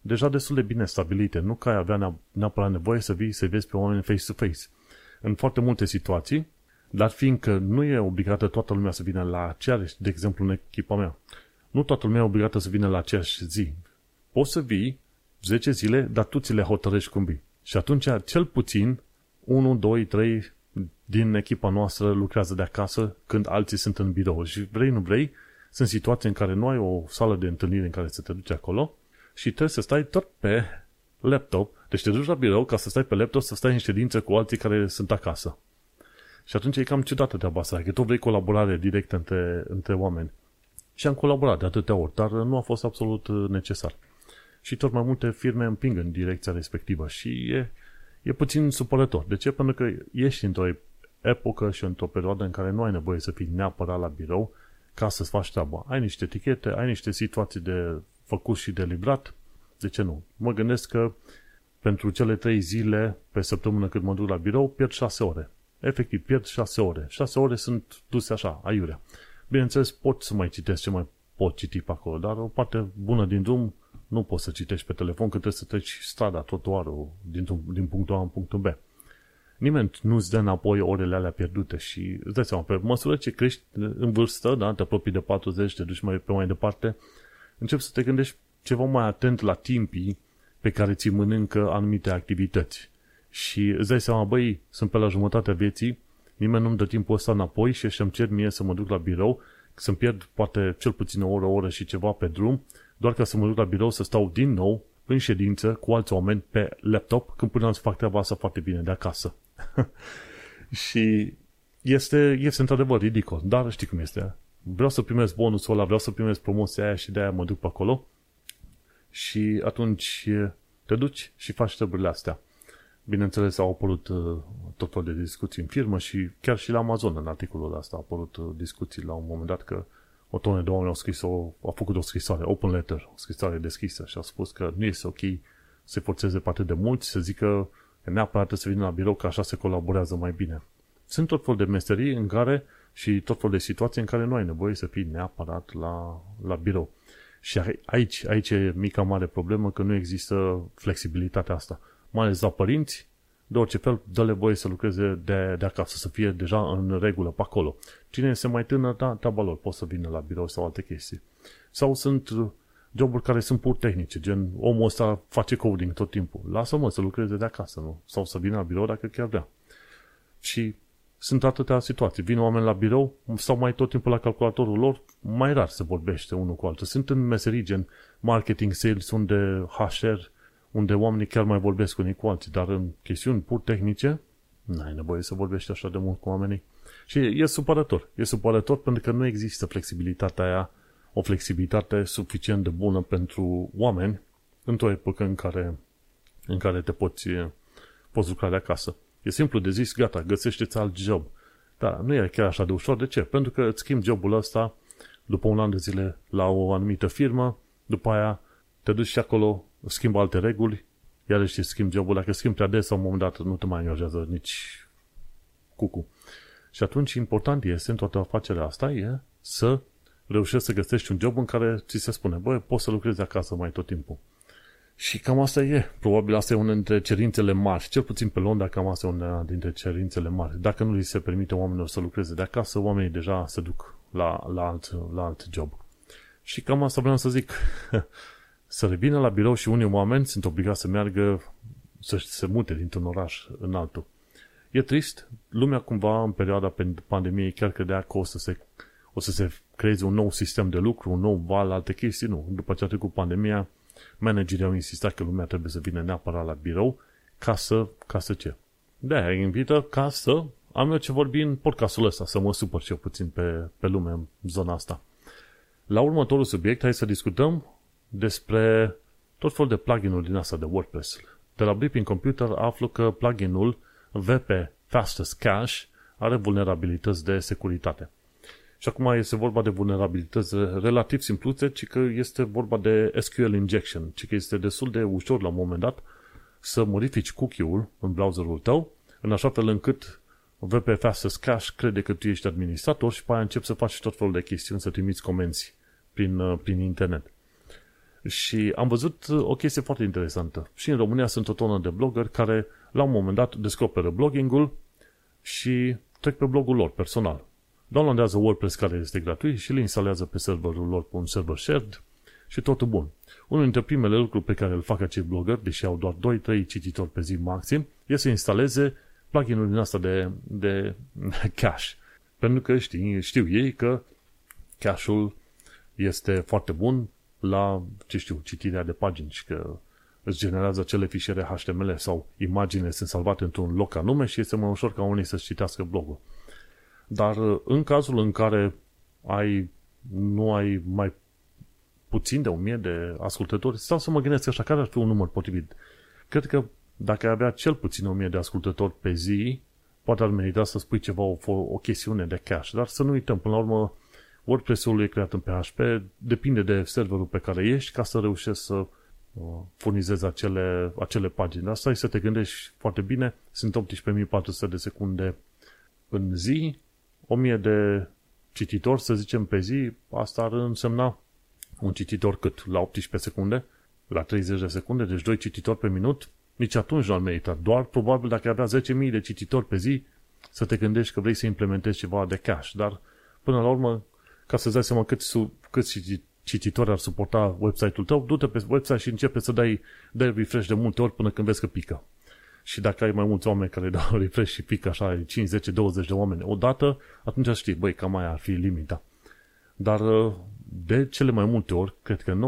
deja destul de bine stabilite. Nu că ai avea neapărat nevoie să vii să vezi pe oameni face-to-face. În foarte multe situații, dar fiindcă nu e obligată toată lumea să vină la aceeași, de exemplu în echipa mea, nu toată lumea e obligată să vină la aceeași zi. Poți să vii 10 zile, dar tu ți le hotărăști cum vii. Și atunci, cel puțin, 1, 2, 3 din echipa noastră lucrează de acasă când alții sunt în birou. Și vrei, nu vrei, sunt situații în care nu ai o sală de întâlnire în care să te duci acolo și trebuie să stai tot pe laptop. Deci te duci la birou ca să stai pe laptop, să stai în ședință cu alții care sunt acasă. Și atunci e cam ciudată treaba asta, că tu vrei colaborare directă între, între oameni. Și am colaborat de atâtea ori, dar nu a fost absolut necesar și tot mai multe firme împing în direcția respectivă și e, e puțin supărător. De ce? Pentru că ești într-o epocă și într-o perioadă în care nu ai nevoie să fii neapărat la birou ca să-ți faci treaba. Ai niște etichete, ai niște situații de făcut și de livrat, de ce nu? Mă gândesc că pentru cele trei zile pe săptămână cât mă duc la birou, pierd 6 ore. Efectiv, pierd 6 ore. 6 ore sunt duse așa, aiurea. Bineînțeles, pot să mai citesc ce mai pot citi pe acolo, dar o parte bună din drum nu poți să citești pe telefon, că trebuie să treci strada, trotuarul, din, din punctul A în punctul B. Nimeni nu-ți dă înapoi orele alea pierdute și îți dai seama, pe măsură ce crești în vârstă, da, te apropii de 40, te duci mai pe mai departe, începi să te gândești ceva mai atent la timpii pe care ți mănâncă anumite activități. Și îți dai seama, băi, sunt pe la jumătatea vieții, nimeni nu-mi dă timpul ăsta înapoi și să-mi cer mie să mă duc la birou, să-mi pierd poate cel puțin o oră, o oră și ceva pe drum, doar ca să mă duc la birou să stau din nou în ședință cu alți oameni pe laptop când puteam să fac treaba asta foarte bine de acasă. și este, este într-adevăr ridicol, dar știi cum este. Vreau să primesc bonusul ăla, vreau să primesc promoția aia și de aia mă duc pe acolo și atunci te duci și faci treburile astea. Bineînțeles, au apărut uh, tot felul de discuții în firmă și chiar și la Amazon, în articolul ăsta, au apărut uh, discuții la un moment dat că o tonă de oameni au scris o, au făcut o scrisoare, open letter, o scrisoare deschisă și au spus că nu este ok să forțeze pe atât de mulți, să zică că neapărat să vină la birou, că așa se colaborează mai bine. Sunt tot fel de meserii în care și tot fel de situații în care nu ai nevoie să fii neapărat la, la birou. Și aici, aici e mica mare problemă că nu există flexibilitatea asta. Mai ales la părinți, de orice fel, dă-le voie să lucreze de, de acasă, să fie deja în regulă pe acolo. Cine este mai tânăr, da, treaba lor, pot să vină la birou sau alte chestii. Sau sunt joburi care sunt pur tehnice, gen omul ăsta face coding tot timpul. Lasă-mă să lucreze de acasă, nu? Sau să vină la birou dacă chiar vrea. Și sunt atâtea situații. Vin oameni la birou, stau mai tot timpul la calculatorul lor, mai rar se vorbește unul cu altul. Sunt în meserii gen marketing, sales, unde HR, unde oamenii chiar mai vorbesc unii cu alții, dar în chestiuni pur tehnice, n-ai nevoie să vorbești așa de mult cu oamenii. Și e supărător. E supărător pentru că nu există flexibilitatea aia, o flexibilitate suficient de bună pentru oameni într-o epocă în care, în care te poți, poți lucra de acasă. E simplu de zis, gata, găsește-ți alt job. Dar nu e chiar așa de ușor. De ce? Pentru că îți schimbi jobul ăsta după un an de zile la o anumită firmă, după aia te duci și acolo, schimbi alte reguli, iarăși îți schimbi jobul. Dacă schimbi prea des, la un moment dat nu te mai angajează nici cucu. Și atunci important este în toată afacerea asta e să reușești să găsești un job în care ți se spune, băi, poți să lucrezi acasă mai tot timpul. Și cam asta e. Probabil asta e una dintre cerințele mari. Cel puțin pe Londra, cam asta e una dintre cerințele mari. Dacă nu li se permite oamenilor să lucreze de acasă, oamenii deja se duc la, la, alt, la alt job. Și cam asta vreau să zic. să revină la birou și unii oameni sunt obligați să meargă, să se mute dintr-un oraș în altul. E trist. Lumea cumva în perioada pandemiei chiar credea că o să se, o să se creeze un nou sistem de lucru, un nou val, alte chestii. Nu. După ce a trecut pandemia, managerii au insistat că lumea trebuie să vină neapărat la birou ca să, ca să ce? de aia invită ca să am eu ce vorbi în podcastul ăsta, să mă supăr și eu puțin pe, pe lume în zona asta. La următorul subiect, hai să discutăm despre tot felul de plugin-uri din asta de WordPress. De la Blipping Computer aflu că pluginul VP Fastest Cache are vulnerabilități de securitate. Și acum este vorba de vulnerabilități relativ simpluțe, ci că este vorba de SQL injection, ci că este destul de ușor la un moment dat să modifici cookie-ul în browserul tău, în așa fel încât VP Fastest Cache crede că tu ești administrator și pe aia începi să faci tot felul de chestiuni, să trimiți comenzi prin, uh, prin internet. Și am văzut uh, o chestie foarte interesantă. Și în România sunt o tonă de blogger care la un moment dat descoperă blogging-ul și trec pe blogul lor personal downloadează WordPress care este gratuit și le instalează pe serverul lor pe un server shared și totul bun. Unul dintre primele lucruri pe care îl fac acei blogger, deși au doar 2-3 cititori pe zi maxim, este să instaleze plugin-ul din asta de, de cache. Pentru că știu, știu ei că cache-ul este foarte bun la, ce știu, citirea de pagini și că îți generează acele fișiere HTML sau imagine sunt salvate într-un loc anume și este mai ușor ca unii să-ți citească blogul. Dar uh, în cazul în care ai, nu ai mai puțin de o mie de ascultători, stau să mă gândesc așa, care ar fi un număr potrivit? Cred că dacă ai avea cel puțin o mie de ascultători pe zi, poate ar merita să spui ceva, o, o chestiune de cash. Dar să nu uităm, până la urmă, WordPress-ul e creat în PHP, depinde de serverul pe care ești ca să reușești să uh, furnizezi acele, acele pagini. Asta e să te gândești foarte bine. Sunt 18.400 de secunde în zi, 1000 de cititori, să zicem, pe zi. Asta ar însemna un cititor cât? La 18 secunde? La 30 de secunde? Deci 2 cititori pe minut? Nici atunci nu ar merita. Doar probabil dacă avea 10.000 de cititori pe zi, să te gândești că vrei să implementezi ceva de cache. Dar, până la urmă, ca să-ți dai seama cât, cât cititori ar suporta website-ul tău, du-te pe website și începe să dai, dai refresh de multe ori până când vezi că pică. Și dacă ai mai mulți oameni care dau refresh și pică așa 5, 10, 20 de oameni odată, atunci știi, băi, cam mai ar fi limita. Dar de cele mai multe ori, cred că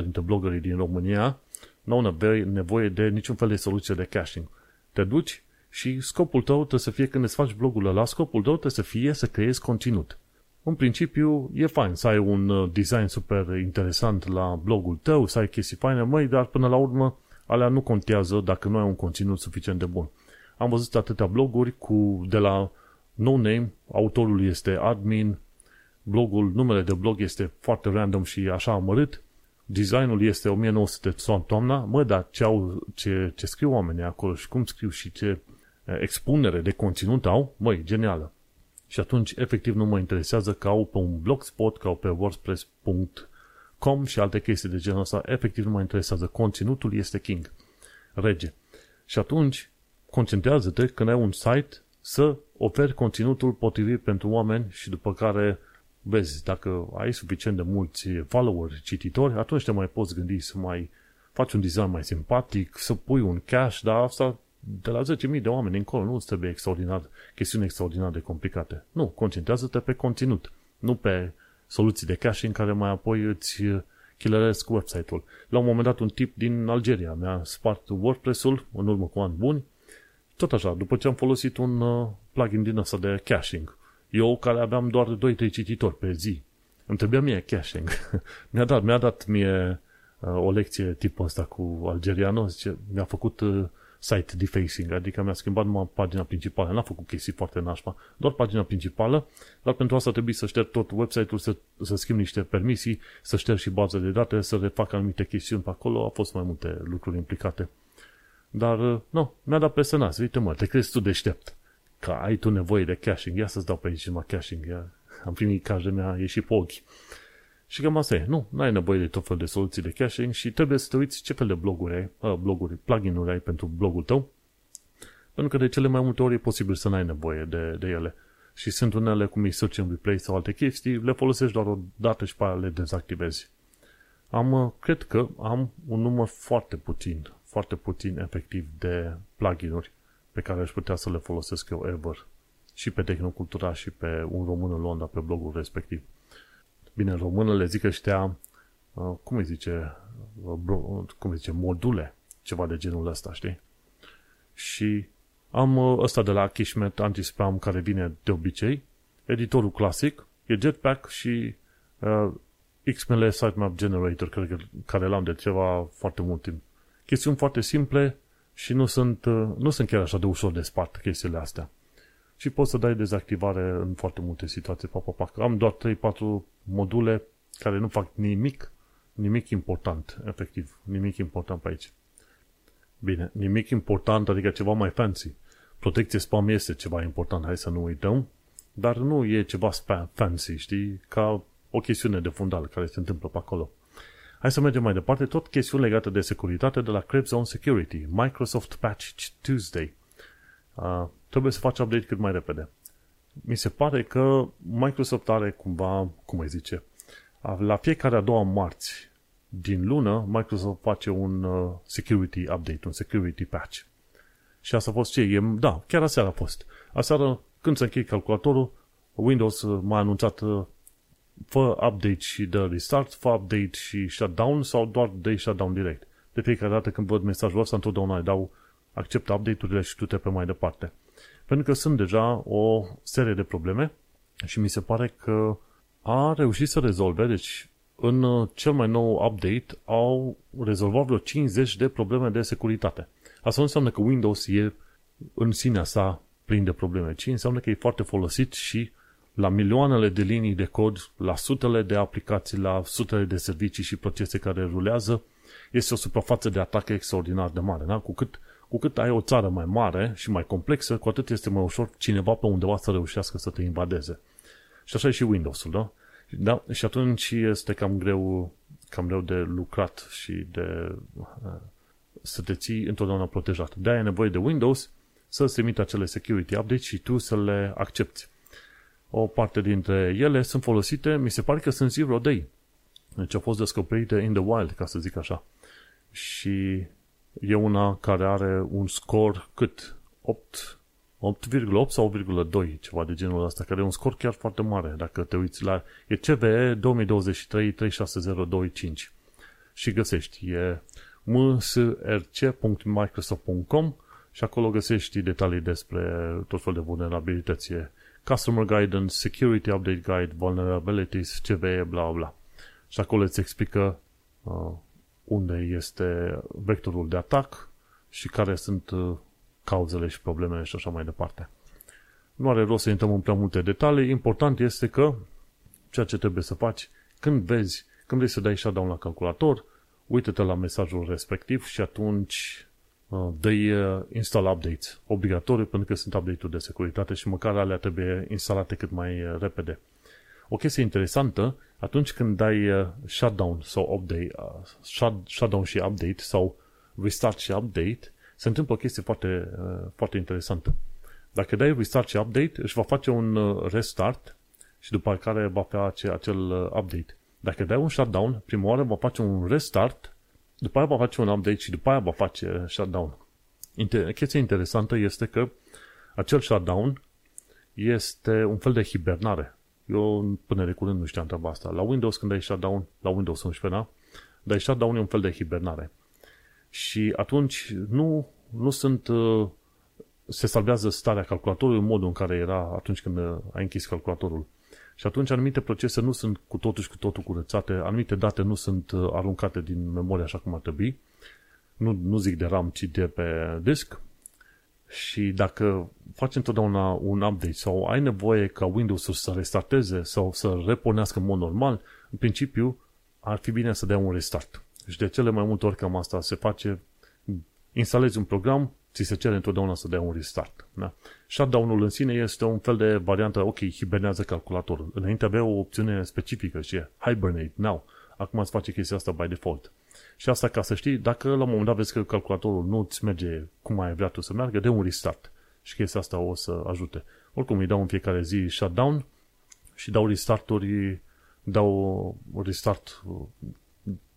99,99% dintre bloggerii din România nu au nevoie de niciun fel de soluție de caching. Te duci și scopul tău trebuie să fie când îți faci blogul ăla, scopul tău trebuie să fie să creezi conținut. În principiu, e fain să ai un uh, design super interesant la blogul tău, să ai chestii faine, măi, dar până la urmă, alea nu contează dacă nu ai un conținut suficient de bun. Am văzut atâtea bloguri cu, de la no name, autorul este admin, blogul, numele de blog este foarte random și așa amărât, designul este 1900 toamna, mă, dar ce, au, ce, ce scriu oamenii acolo și cum scriu și ce expunere de conținut au, măi, genială. Și atunci, efectiv, nu mă interesează că au pe un blogspot, că au pe wordpress.com și alte chestii de genul ăsta. Efectiv, nu mă interesează. Conținutul este king. Rege. Și atunci, concentrează-te când ai un site să oferi conținutul potrivit pentru oameni și după care vezi, dacă ai suficient de mulți followeri, cititori, atunci te mai poți gândi să mai faci un design mai simpatic, să pui un cache, dar asta de la 10.000 de oameni încolo nu îți trebuie extraordinar, chestiuni extraordinar de complicate. Nu, concentrează-te pe conținut, nu pe soluții de caching care mai apoi îți killeresc website-ul. La un moment dat un tip din Algeria mi-a spart WordPress-ul în urmă cu ani buni, tot așa, după ce am folosit un uh, plugin din ăsta de caching. Eu care aveam doar 2-3 cititori pe zi. Îmi trebuia mie caching. mi-a dat, mi-a dat mie uh, o lecție tipul ăsta cu algerianul, zice, mi-a făcut uh, site defacing, adică mi-a schimbat numai pagina principală, n-a făcut chestii foarte nașpa, doar pagina principală, dar pentru asta trebuie să șterg tot website-ul, să, să schimb niște permisii, să șterg și baze de date, să refac anumite chestiuni pe acolo, au fost mai multe lucruri implicate. Dar, uh, nu, mi-a dat peste nas, uite mă, te crezi tu deștept, că ai tu nevoie de caching, ia să-ți dau pe aici numai caching, ia. am primit cash de mea, ieși pe ochi. Și cam asta e. Nu, nu ai nevoie de tot fel de soluții de caching și trebuie să te uiți ce fel de bloguri ai, uh, bloguri, plugin-uri ai pentru blogul tău, pentru că de cele mai multe ori e posibil să n-ai nevoie de, de ele. Și sunt unele cum e Search and Replay sau alte chestii, le folosești doar o dată și pe aia le dezactivezi. Am, uh, cred că am un număr foarte puțin, foarte puțin efectiv de plugin-uri pe care aș putea să le folosesc eu ever. Și pe Tehnocultura și pe un român în Londra pe blogul respectiv. Bine, în română le zic ăștia, uh, cum îi zice, uh, cum îi zice, module, ceva de genul ăsta, știi? Și am uh, ăsta de la Kishmet Anti-Spam care vine de obicei, editorul clasic, e Jetpack și uh, XML Sitemap Generator, cred că, care l-am de ceva foarte mult timp. Chestiuni foarte simple și nu sunt, nu sunt chiar așa de ușor de spart chestiile astea și poți să dai dezactivare în foarte multe situații. Pa, pa, pa. Am doar 3-4 module care nu fac nimic, nimic important, efectiv, nimic important pe aici. Bine, nimic important, adică ceva mai fancy. Protecție spam este ceva important, hai să nu uităm, dar nu e ceva spam fancy, știi, ca o chestiune de fundal care se întâmplă pe acolo. Hai să mergem mai departe, tot chestiuni legate de securitate de la Zone Security, Microsoft Patch Tuesday. Uh, trebuie să faci update cât mai repede. Mi se pare că Microsoft are cumva, cum îi zice, la fiecare a doua marți din lună, Microsoft face un uh, security update, un security patch. Și asta a fost ce? E, da, chiar aseară a fost. Aseară, când se încheie calculatorul, Windows m-a anunțat uh, fă update și dă restart, fă update și shutdown sau doar dă shutdown direct. De fiecare dată când văd mesajul ăsta, întotdeauna îi dau accept update-urile și tu te pe mai departe. Pentru că sunt deja o serie de probleme și mi se pare că a reușit să rezolve, deci în uh, cel mai nou update au rezolvat vreo 50 de probleme de securitate. Asta nu înseamnă că Windows e în sinea sa plin de probleme, ci înseamnă că e foarte folosit și la milioanele de linii de cod, la sutele de aplicații, la sutele de servicii și procese care rulează, este o suprafață de atac extraordinar de mare. Da? Cu, cât, cu cât ai o țară mai mare și mai complexă, cu atât este mai ușor cineva pe undeva să reușească să te invadeze. Și așa e și Windows-ul, da? da? Și atunci este cam greu, cam greu de lucrat și de uh, să te ții întotdeauna protejat. De-aia e nevoie de Windows să se emită acele security updates și tu să le accepti. O parte dintre ele sunt folosite, mi se pare că sunt zero day. Deci au fost descoperite in the wild, ca să zic așa. Și e una care are un scor cât? 8 8,8 sau 8,2, ceva de genul ăsta, care e un scor chiar foarte mare, dacă te uiți la... E CVE 2023 36025 și găsești, e msrc.microsoft.com și acolo găsești detalii despre tot fel de vulnerabilități. E Customer Guidance, Security Update Guide, Vulnerabilities, CVE, bla bla. Și acolo îți explică uh, unde este vectorul de atac și care sunt uh, cauzele și problemele și așa mai departe. Nu are rost să intrăm în prea multe detalii. Important este că ceea ce trebuie să faci când vezi, când vrei să dai shutdown la calculator, uită-te la mesajul respectiv și atunci uh, dă uh, install updates obligatoriu pentru că sunt update-uri de securitate și măcar alea trebuie instalate cât mai uh, repede. O chestie interesantă, atunci când dai shutdown sau update, shutdown și update sau restart și update, se întâmplă o chestie foarte, foarte interesantă. Dacă dai restart și update, își va face un restart și după care va face acel update. Dacă dai un shutdown, prima oară va face un restart, după aia va face un update și după aia va face shutdown. Inter- chestia interesantă este că acel shutdown este un fel de hibernare. Eu până de curând nu știam treaba asta. La Windows când dai shutdown, la Windows 11, da? Dai shutdown e un fel de hibernare. Și atunci nu, nu sunt uh, se salvează starea calculatorului în modul în care era atunci când ai închis calculatorul. Și atunci anumite procese nu sunt cu totul și cu totul curățate, anumite date nu sunt uh, aruncate din memorie așa cum ar trebui. Nu, nu zic de RAM, ci de pe disk. Și dacă faci întotdeauna un update sau ai nevoie ca Windows-ul să restarteze sau să repornească în mod normal, în principiu ar fi bine să dea un restart. Și de cele mai multe ori cam asta se face, instalezi un program, ți se cere întotdeauna să dea un restart. Da? Shutdown-ul în sine este un fel de variantă, ok, hibernează calculatorul. Înainte avea o opțiune specifică și e hibernate now. Acum îți face chestia asta by default. Și asta ca să știi, dacă la un moment dat vezi că calculatorul nu îți merge cum ai vrea tu să meargă, de un restart. Și chestia asta o să ajute. Oricum îi dau în fiecare zi shutdown și dau restart-uri, dau restart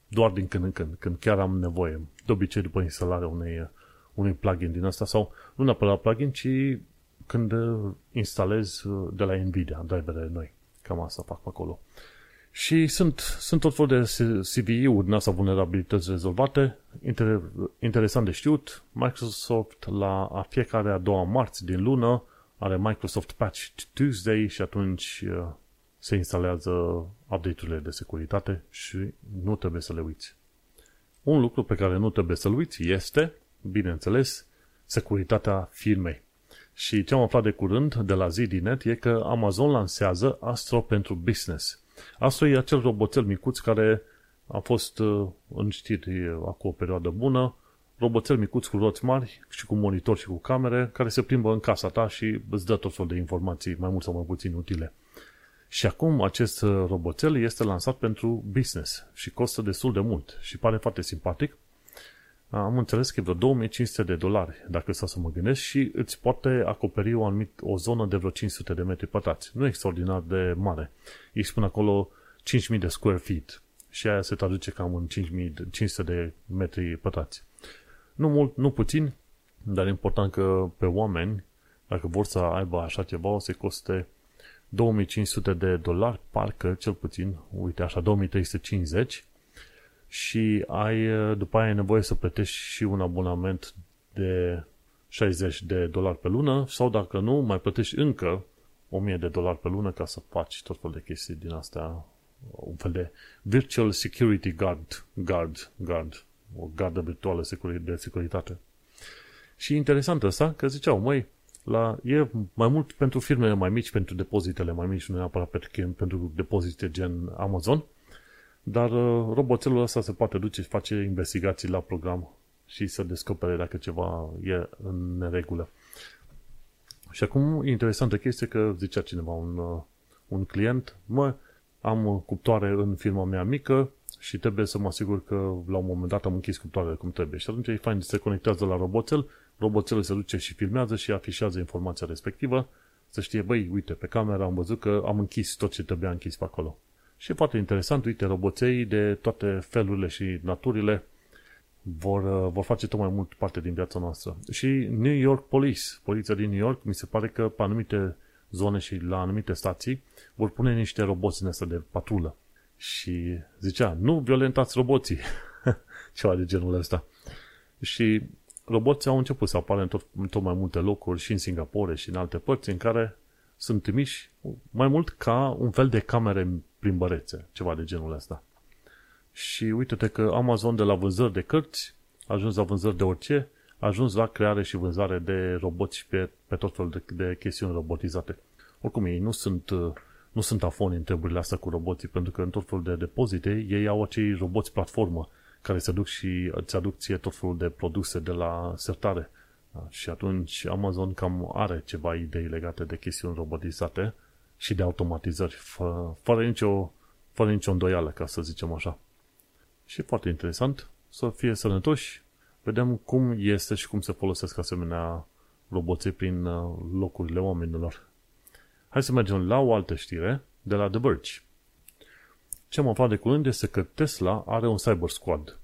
doar din când în când, când chiar am nevoie. De obicei după instalarea unei unui plugin din asta sau nu neapărat plugin, ci când uh, instalez uh, de la Nvidia drivere noi. Cam asta fac pe acolo. Și sunt, sunt tot fel de CVE-uri din asta vulnerabilități rezolvate. Inter, interesant de știut, Microsoft la a fiecare a doua marți din lună are Microsoft Patch Tuesday și atunci uh, se instalează update-urile de securitate și nu trebuie să le uiți. Un lucru pe care nu trebuie să-l uiți este bineînțeles, securitatea firmei. Și ce am aflat de curând de la ZDNet e că Amazon lansează Astro pentru Business. Astro e acel roboțel micuț care a fost uh, în știri acum o perioadă bună, roboțel micuț cu roți mari și cu monitor și cu camere, care se plimbă în casa ta și îți dă tot fel de informații mai mult sau mai puțin utile. Și acum acest uh, roboțel este lansat pentru business și costă destul de mult și pare foarte simpatic am înțeles că e vreo 2500 de dolari, dacă să să mă gândesc, și îți poate acoperi o, anumit, o zonă de vreo 500 de metri pătrați. Nu e extraordinar de mare. Ei spun acolo 5000 de square feet și aia se traduce cam în 5500 de metri pătrați. Nu mult, nu puțin, dar e important că pe oameni, dacă vor să aibă așa ceva, o să coste 2500 de dolari, parcă cel puțin, uite așa, 2350 și ai, după aia ai nevoie să plătești și un abonament de 60 de dolari pe lună sau dacă nu, mai plătești încă 1000 de dolari pe lună ca să faci tot fel de chestii din astea, un fel de virtual security guard, guard, guard, o gardă virtuală de securitate. Și interesant asta, că ziceau, măi, La, e mai mult pentru firmele mai mici, pentru depozitele mai mici, nu neapărat pentru, pentru depozite gen Amazon, dar uh, roboțelul ăsta se poate duce și face investigații la program și să descopere dacă ceva e în neregulă. Și acum, interesantă chestie că zicea cineva, un, uh, un client, mă, am cuptoare în firma mea mică și trebuie să mă asigur că la un moment dat am închis cuptoarele cum trebuie. Și atunci e fain, se conectează la roboțel, roboțelul se duce și filmează și afișează informația respectivă, să știe, băi, uite, pe cameră am văzut că am închis tot ce trebuia închis pe acolo. Și e foarte interesant, uite, roboței de toate felurile și naturile vor, uh, vor face tot mai mult parte din viața noastră. Și New York Police, poliția din New York, mi se pare că pe anumite zone și la anumite stații vor pune niște roboți în asta de patrulă. Și zicea, nu violentați roboții. Ceva de genul ăsta. Și roboții au început să apară în tot, în tot mai multe locuri, și în Singapore și în alte părți, în care sunt trimiși mai mult ca un fel de camere plimbărețe, ceva de genul ăsta. Și uite-te că Amazon de la vânzări de cărți a ajuns la vânzări de orice, a ajuns la creare și vânzare de roboți pe, pe tot felul de, de chestiuni robotizate. Oricum, ei nu sunt, nu sunt afoni în treburile astea cu roboții, pentru că în tot felul de depozite ei au acei roboți platformă care se duc și îți aduc ție tot felul de produse de la sertare. Da, și atunci Amazon cam are ceva idei legate de chestiuni robotizate și de automatizări, fă, fără, nicio, fără nicio îndoială, ca să zicem așa. Și foarte interesant să fie sănătoși. Vedem cum este și cum se folosesc asemenea roboții prin uh, locurile oamenilor. Hai să mergem la o altă știre de la The Verge. Ce am aflat de curând este că Tesla are un Cyber Squad.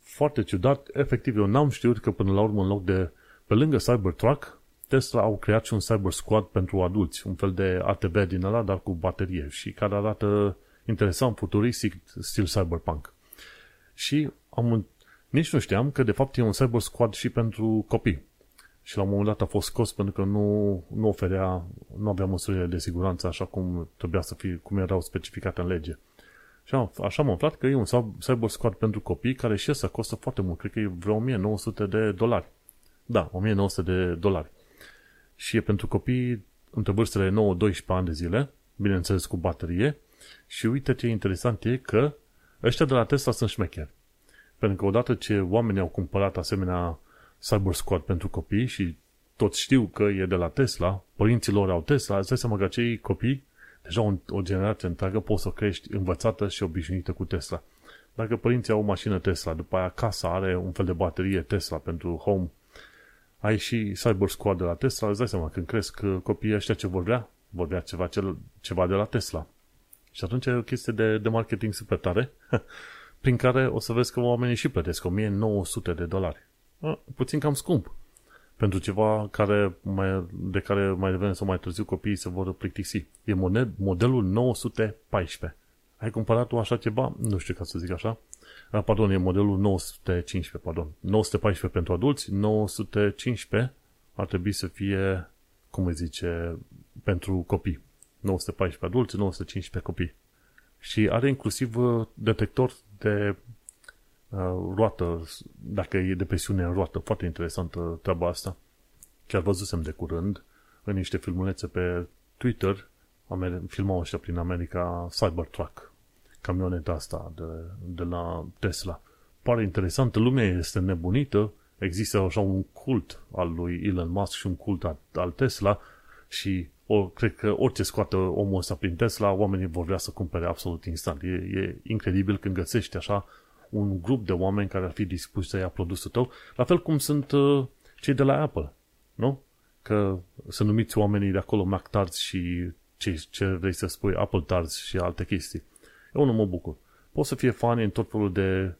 Foarte ciudat, efectiv eu n-am știut că până la urmă în loc de, pe lângă Cybertruck, Tesla au creat și un Cyber Squad pentru adulți, un fel de ATB din ăla, dar cu baterie și care arată interesant, futuristic, stil cyberpunk. Și am, nici nu știam că de fapt e un Cyber Squad și pentru copii. Și la un moment dat a fost scos pentru că nu, nu oferea, nu avea măsurile de siguranță așa cum trebuia să fie, cum erau specificate în lege. Și așa am aflat că e un Cyber Squad pentru copii care și ăsta costă foarte mult. Cred că e vreo 1900 de dolari. Da, 1900 de dolari. Și e pentru copii între vârstele 9-12 ani de zile, bineînțeles cu baterie. Și uite ce interesant e că ăștia de la Tesla sunt șmecheri. Pentru că odată ce oamenii au cumpărat asemenea Cyber Squad pentru copii și toți știu că e de la Tesla, părinții lor au Tesla, îți dai seama că acei copii deja o, o generație întreagă poți să crești învățată și obișnuită cu Tesla. Dacă părinții au o mașină Tesla, după aia casa are un fel de baterie Tesla pentru home, ai și Cyber Squad de la Tesla, îți dai seama, când cresc copiii ăștia ce vor vrea, vor vrea ceva, cel, ceva de la Tesla. Și atunci e o chestie de, de marketing super tare, prin care o să vezi că oamenii și plătesc 1900 de dolari. Puțin cam scump pentru ceva care mai, de care mai devreme sau mai târziu copiii se vor plictisi. E model, modelul 914. Ai cumpărat tu așa ceva? Nu știu ca să zic așa. Ah, pardon, e modelul 915, pardon. 914 pentru adulți, 915 ar trebui să fie, cum îi zice, pentru copii. 914 adulți, 915 copii. Și are inclusiv uh, detector de uh, roată, dacă e de presiune în roată. Foarte interesantă treaba asta. Chiar văzusem de curând în niște filmulețe pe Twitter, filmau ăștia prin America Cybertruck, camioneta asta de, de la Tesla. Pare interesant, lumea este nebunită, există așa un cult al lui Elon Musk și un cult al, al Tesla și o, cred că orice scoate omul ăsta prin Tesla, oamenii vor vrea să cumpere absolut instant. E, e incredibil când găsești așa un grup de oameni care ar fi dispuși să ia produsul tău, la fel cum sunt uh, cei de la Apple, nu? Că să numiți oamenii de acolo Mac Tarts și ce, ce vrei să spui Apple Tarts și alte chestii. Eu nu mă bucur. Pot să fie fani în tot felul de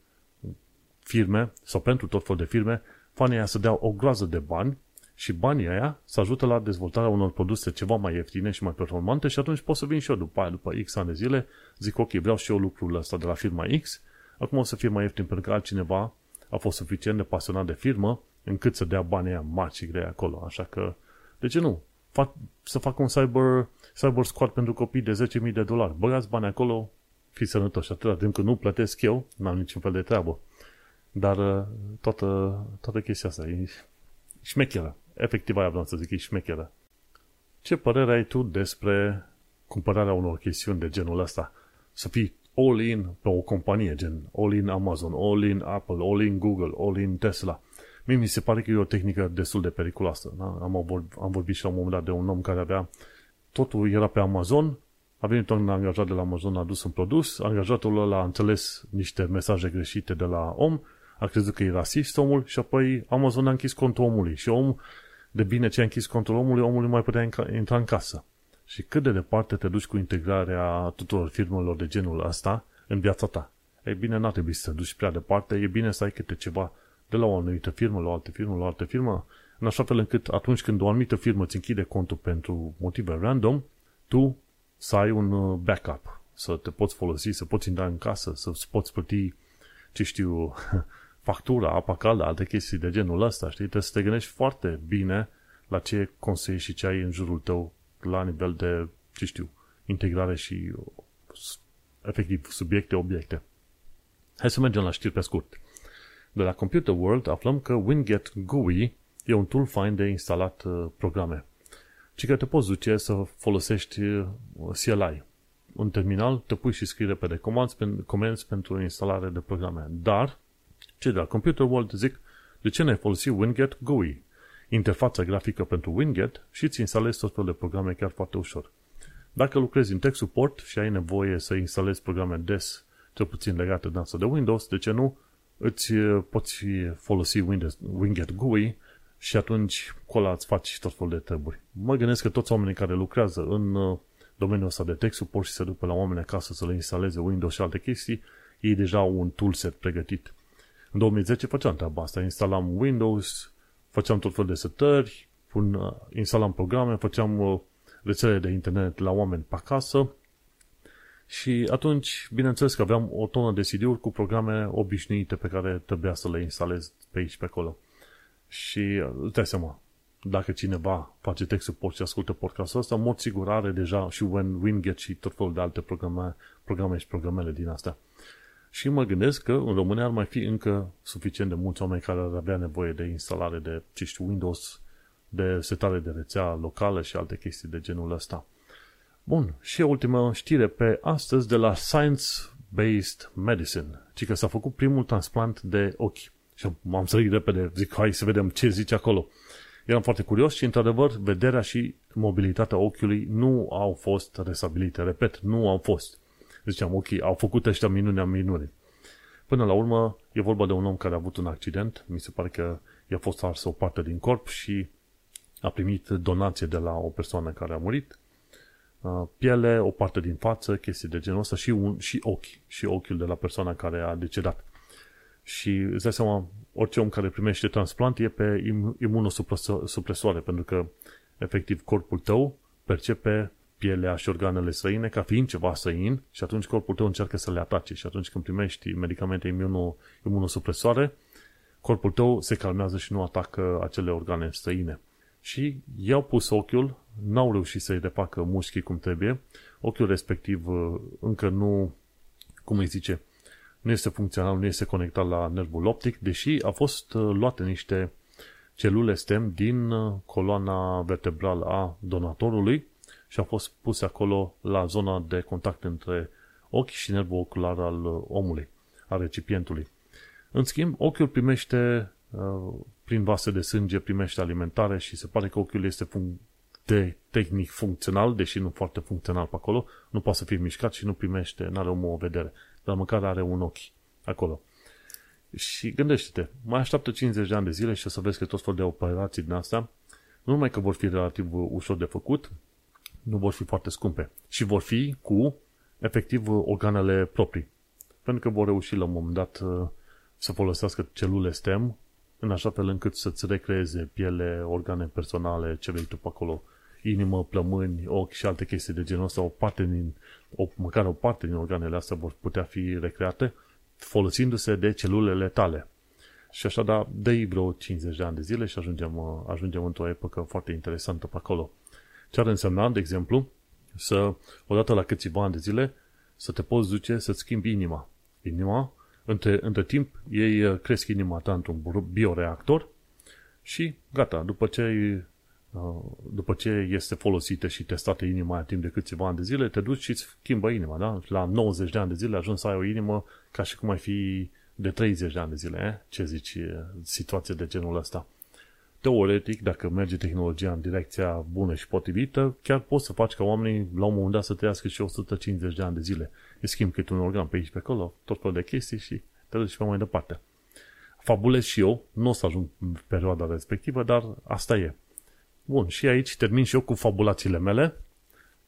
firme sau pentru tot felul de firme, fanii aia să dea o groază de bani și banii aia să ajută la dezvoltarea unor produse ceva mai ieftine și mai performante și atunci pot să vin și eu după aia, după X ani de zile, zic ok, vreau și eu lucrul ăsta de la firma X, acum o să fie mai ieftin pentru că altcineva a fost suficient de pasionat de firmă încât să dea banii aia mari și grei acolo, așa că de ce nu? Fac, să fac un cyber, cyber squad pentru copii de 10.000 de dolari. Băgați bani acolo, fiți sănătoși. Atâta timp că nu plătesc eu, n-am niciun fel de treabă. Dar uh, toată, toată chestia asta e șmecheră efectiv aia vreau să zic, e șmecheră. Ce părere ai tu despre cumpărarea unor chestiuni de genul ăsta? Să fii all-in pe o companie, gen all-in Amazon, all-in Apple, all-in Google, all-in Tesla. Mie mi se pare că e o tehnică destul de periculoasă. Da? Am, vorbit, am vorbit și la un moment dat de un om care avea totul era pe Amazon, a venit un angajat de la Amazon, a adus un produs, angajatul ăla a înțeles niște mesaje greșite de la om, a crezut că e rasist omul și apoi Amazon a închis contul omului și om, de bine ce a închis contul omului, omul nu mai putea intra în casă. Și cât de departe te duci cu integrarea tuturor firmelor de genul ăsta în viața ta? Ei bine, n-ar trebui să te duci prea departe, e bine să ai câte ceva de la o anumită firmă la o altă firmă la o altă firmă, în așa fel încât atunci când o anumită firmă îți închide contul pentru motive random, tu să ai un uh, backup, să te poți folosi, să poți intra în casă, să poți plăti, ce știu, factura, apa caldă, alte chestii de genul ăsta, știi? Trebuie să te gândești foarte bine la ce consei și ce ai în jurul tău la nivel de, ce știu, integrare și efectiv subiecte, obiecte. Hai să mergem la știri pe scurt. De la Computer World aflăm că Winget GUI e un tool fain de instalat uh, programe. Ci că te poți duce să folosești uh, CLI. Un terminal te pui și scrie pe de comenzi pentru instalare de programe. Dar, ce de la Computer World zic, de ce ne folosi Winget GUI? Interfața grafică pentru Winget și îți instalezi tot felul de programe chiar foarte ușor. Dacă lucrezi în tech support și ai nevoie să instalezi programe des, cel puțin legate de asta de Windows, de ce nu, îți uh, poți folosi Windows, Winget GUI și atunci acolo îți faci tot felul de treburi. Mă gândesc că toți oamenii care lucrează în uh, domeniul ăsta de tech support și se duc pe la oameni acasă să le instaleze Windows și alte chestii, ei deja au un toolset pregătit. În 2010 făceam treaba asta, instalam Windows, făceam tot felul de setări, pun, uh, instalam programe, făceam rețele de internet la oameni pe acasă și atunci, bineînțeles că aveam o tonă de CD-uri cu programe obișnuite pe care trebuia să le instalez pe aici, pe acolo. Și îți dai seama, dacă cineva face text support și ascultă podcastul ăsta, în mod sigur are deja și Winget și tot felul de alte programe, programe și programele din astea. Și mă gândesc că în România ar mai fi încă suficient de mulți oameni care ar avea nevoie de instalare de, ce știu, Windows, de setare de rețea locală și alte chestii de genul ăsta. Bun, și ultima știre pe astăzi de la Science-Based Medicine, ci că s-a făcut primul transplant de ochi. Și m-am sărit repede, zic, hai să vedem ce zice acolo. Eram foarte curios și, într-adevăr, vederea și mobilitatea ochiului nu au fost resabilite. Repet, nu au fost. Ziceam, ok, au făcut ăștia minunea minune. Până la urmă, e vorba de un om care a avut un accident. Mi se pare că i-a fost ars o parte din corp și a primit donație de la o persoană care a murit Uh, piele, o parte din față, chestii de genul ăsta și, un, și ochi, și ochiul de la persoana care a decedat. Și îți dai seama, orice om care primește transplant e pe imunosupresoare, pentru că efectiv corpul tău percepe pielea și organele străine ca fiind ceva străin și atunci corpul tău încearcă să le atace și atunci când primești medicamente imuno, imunosupresoare, corpul tău se calmează și nu atacă acele organe străine. Și i-au pus ochiul n-au reușit să-i refacă mușchii cum trebuie, ochiul respectiv uh, încă nu, cum îi zice, nu este funcțional, nu este conectat la nervul optic, deși a fost uh, luate niște celule stem din uh, coloana vertebrală a donatorului și a fost puse acolo la zona de contact între ochi și nervul ocular al omului, al recipientului. În schimb, ochiul primește, prin vase de sânge, primește alimentare și se pare că ochiul este fun- de tehnic funcțional, deși nu foarte funcțional pe acolo, nu poate să fie mișcat și nu primește, nu are o vedere, dar măcar are un ochi acolo. Și gândește-te, mai așteaptă 50 de ani de zile și o să vezi că tot felul de operații din astea, nu numai că vor fi relativ ușor de făcut, nu vor fi foarte scumpe și vor fi cu efectiv organele proprii. Pentru că vor reuși la un moment dat să folosească celule STEM în așa fel încât să-ți recreeze piele, organe personale, ce vrei tu pe acolo, inimă, plămâni, ochi și alte chestii de genul ăsta, o parte din, o, măcar o parte din organele astea vor putea fi recreate folosindu-se de celulele tale. Și așa, da, dă vreo 50 de ani de zile și ajungem, ajungem într-o epocă foarte interesantă pe acolo. Ce ar însemna, de exemplu, să, odată la câțiva ani de zile, să te poți duce să-ți schimbi inima. Inima între, între timp, ei uh, cresc inima ta într-un bioreactor și gata, după ce, uh, după ce este folosită și testată inima aia timp de câțiva ani de zile, te duci și îți schimbă inima, da? La 90 de ani de zile ajungi să ai o inimă ca și cum ai fi de 30 de ani de zile, eh? Ce zici, situație de genul ăsta. Teoretic, dacă merge tehnologia în direcția bună și potrivită, chiar poți să faci ca oamenii la un moment dat să trăiască și 150 de ani de zile. Îi schimb câte un organ pe aici pe acolo, tot felul de chestii și te duci pe mai departe. Fabulez și eu, nu o să ajung în perioada respectivă, dar asta e. Bun, și aici termin și eu cu fabulațiile mele.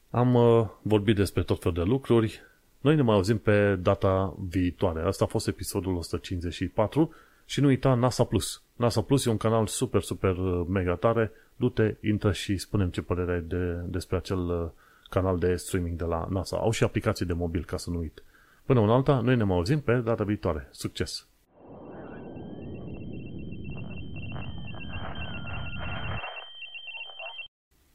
Am uh, vorbit despre tot felul de lucruri. Noi ne mai auzim pe data viitoare. Asta a fost episodul 154 și nu uita NASA Plus. NASA Plus e un canal super, super uh, mega tare. Du-te, intră și spunem ce părere ai de, despre acel uh, canal de streaming de la NASA. Au și aplicații de mobil, ca să nu uit. Până un alta, noi ne mai auzim pe data viitoare. Succes!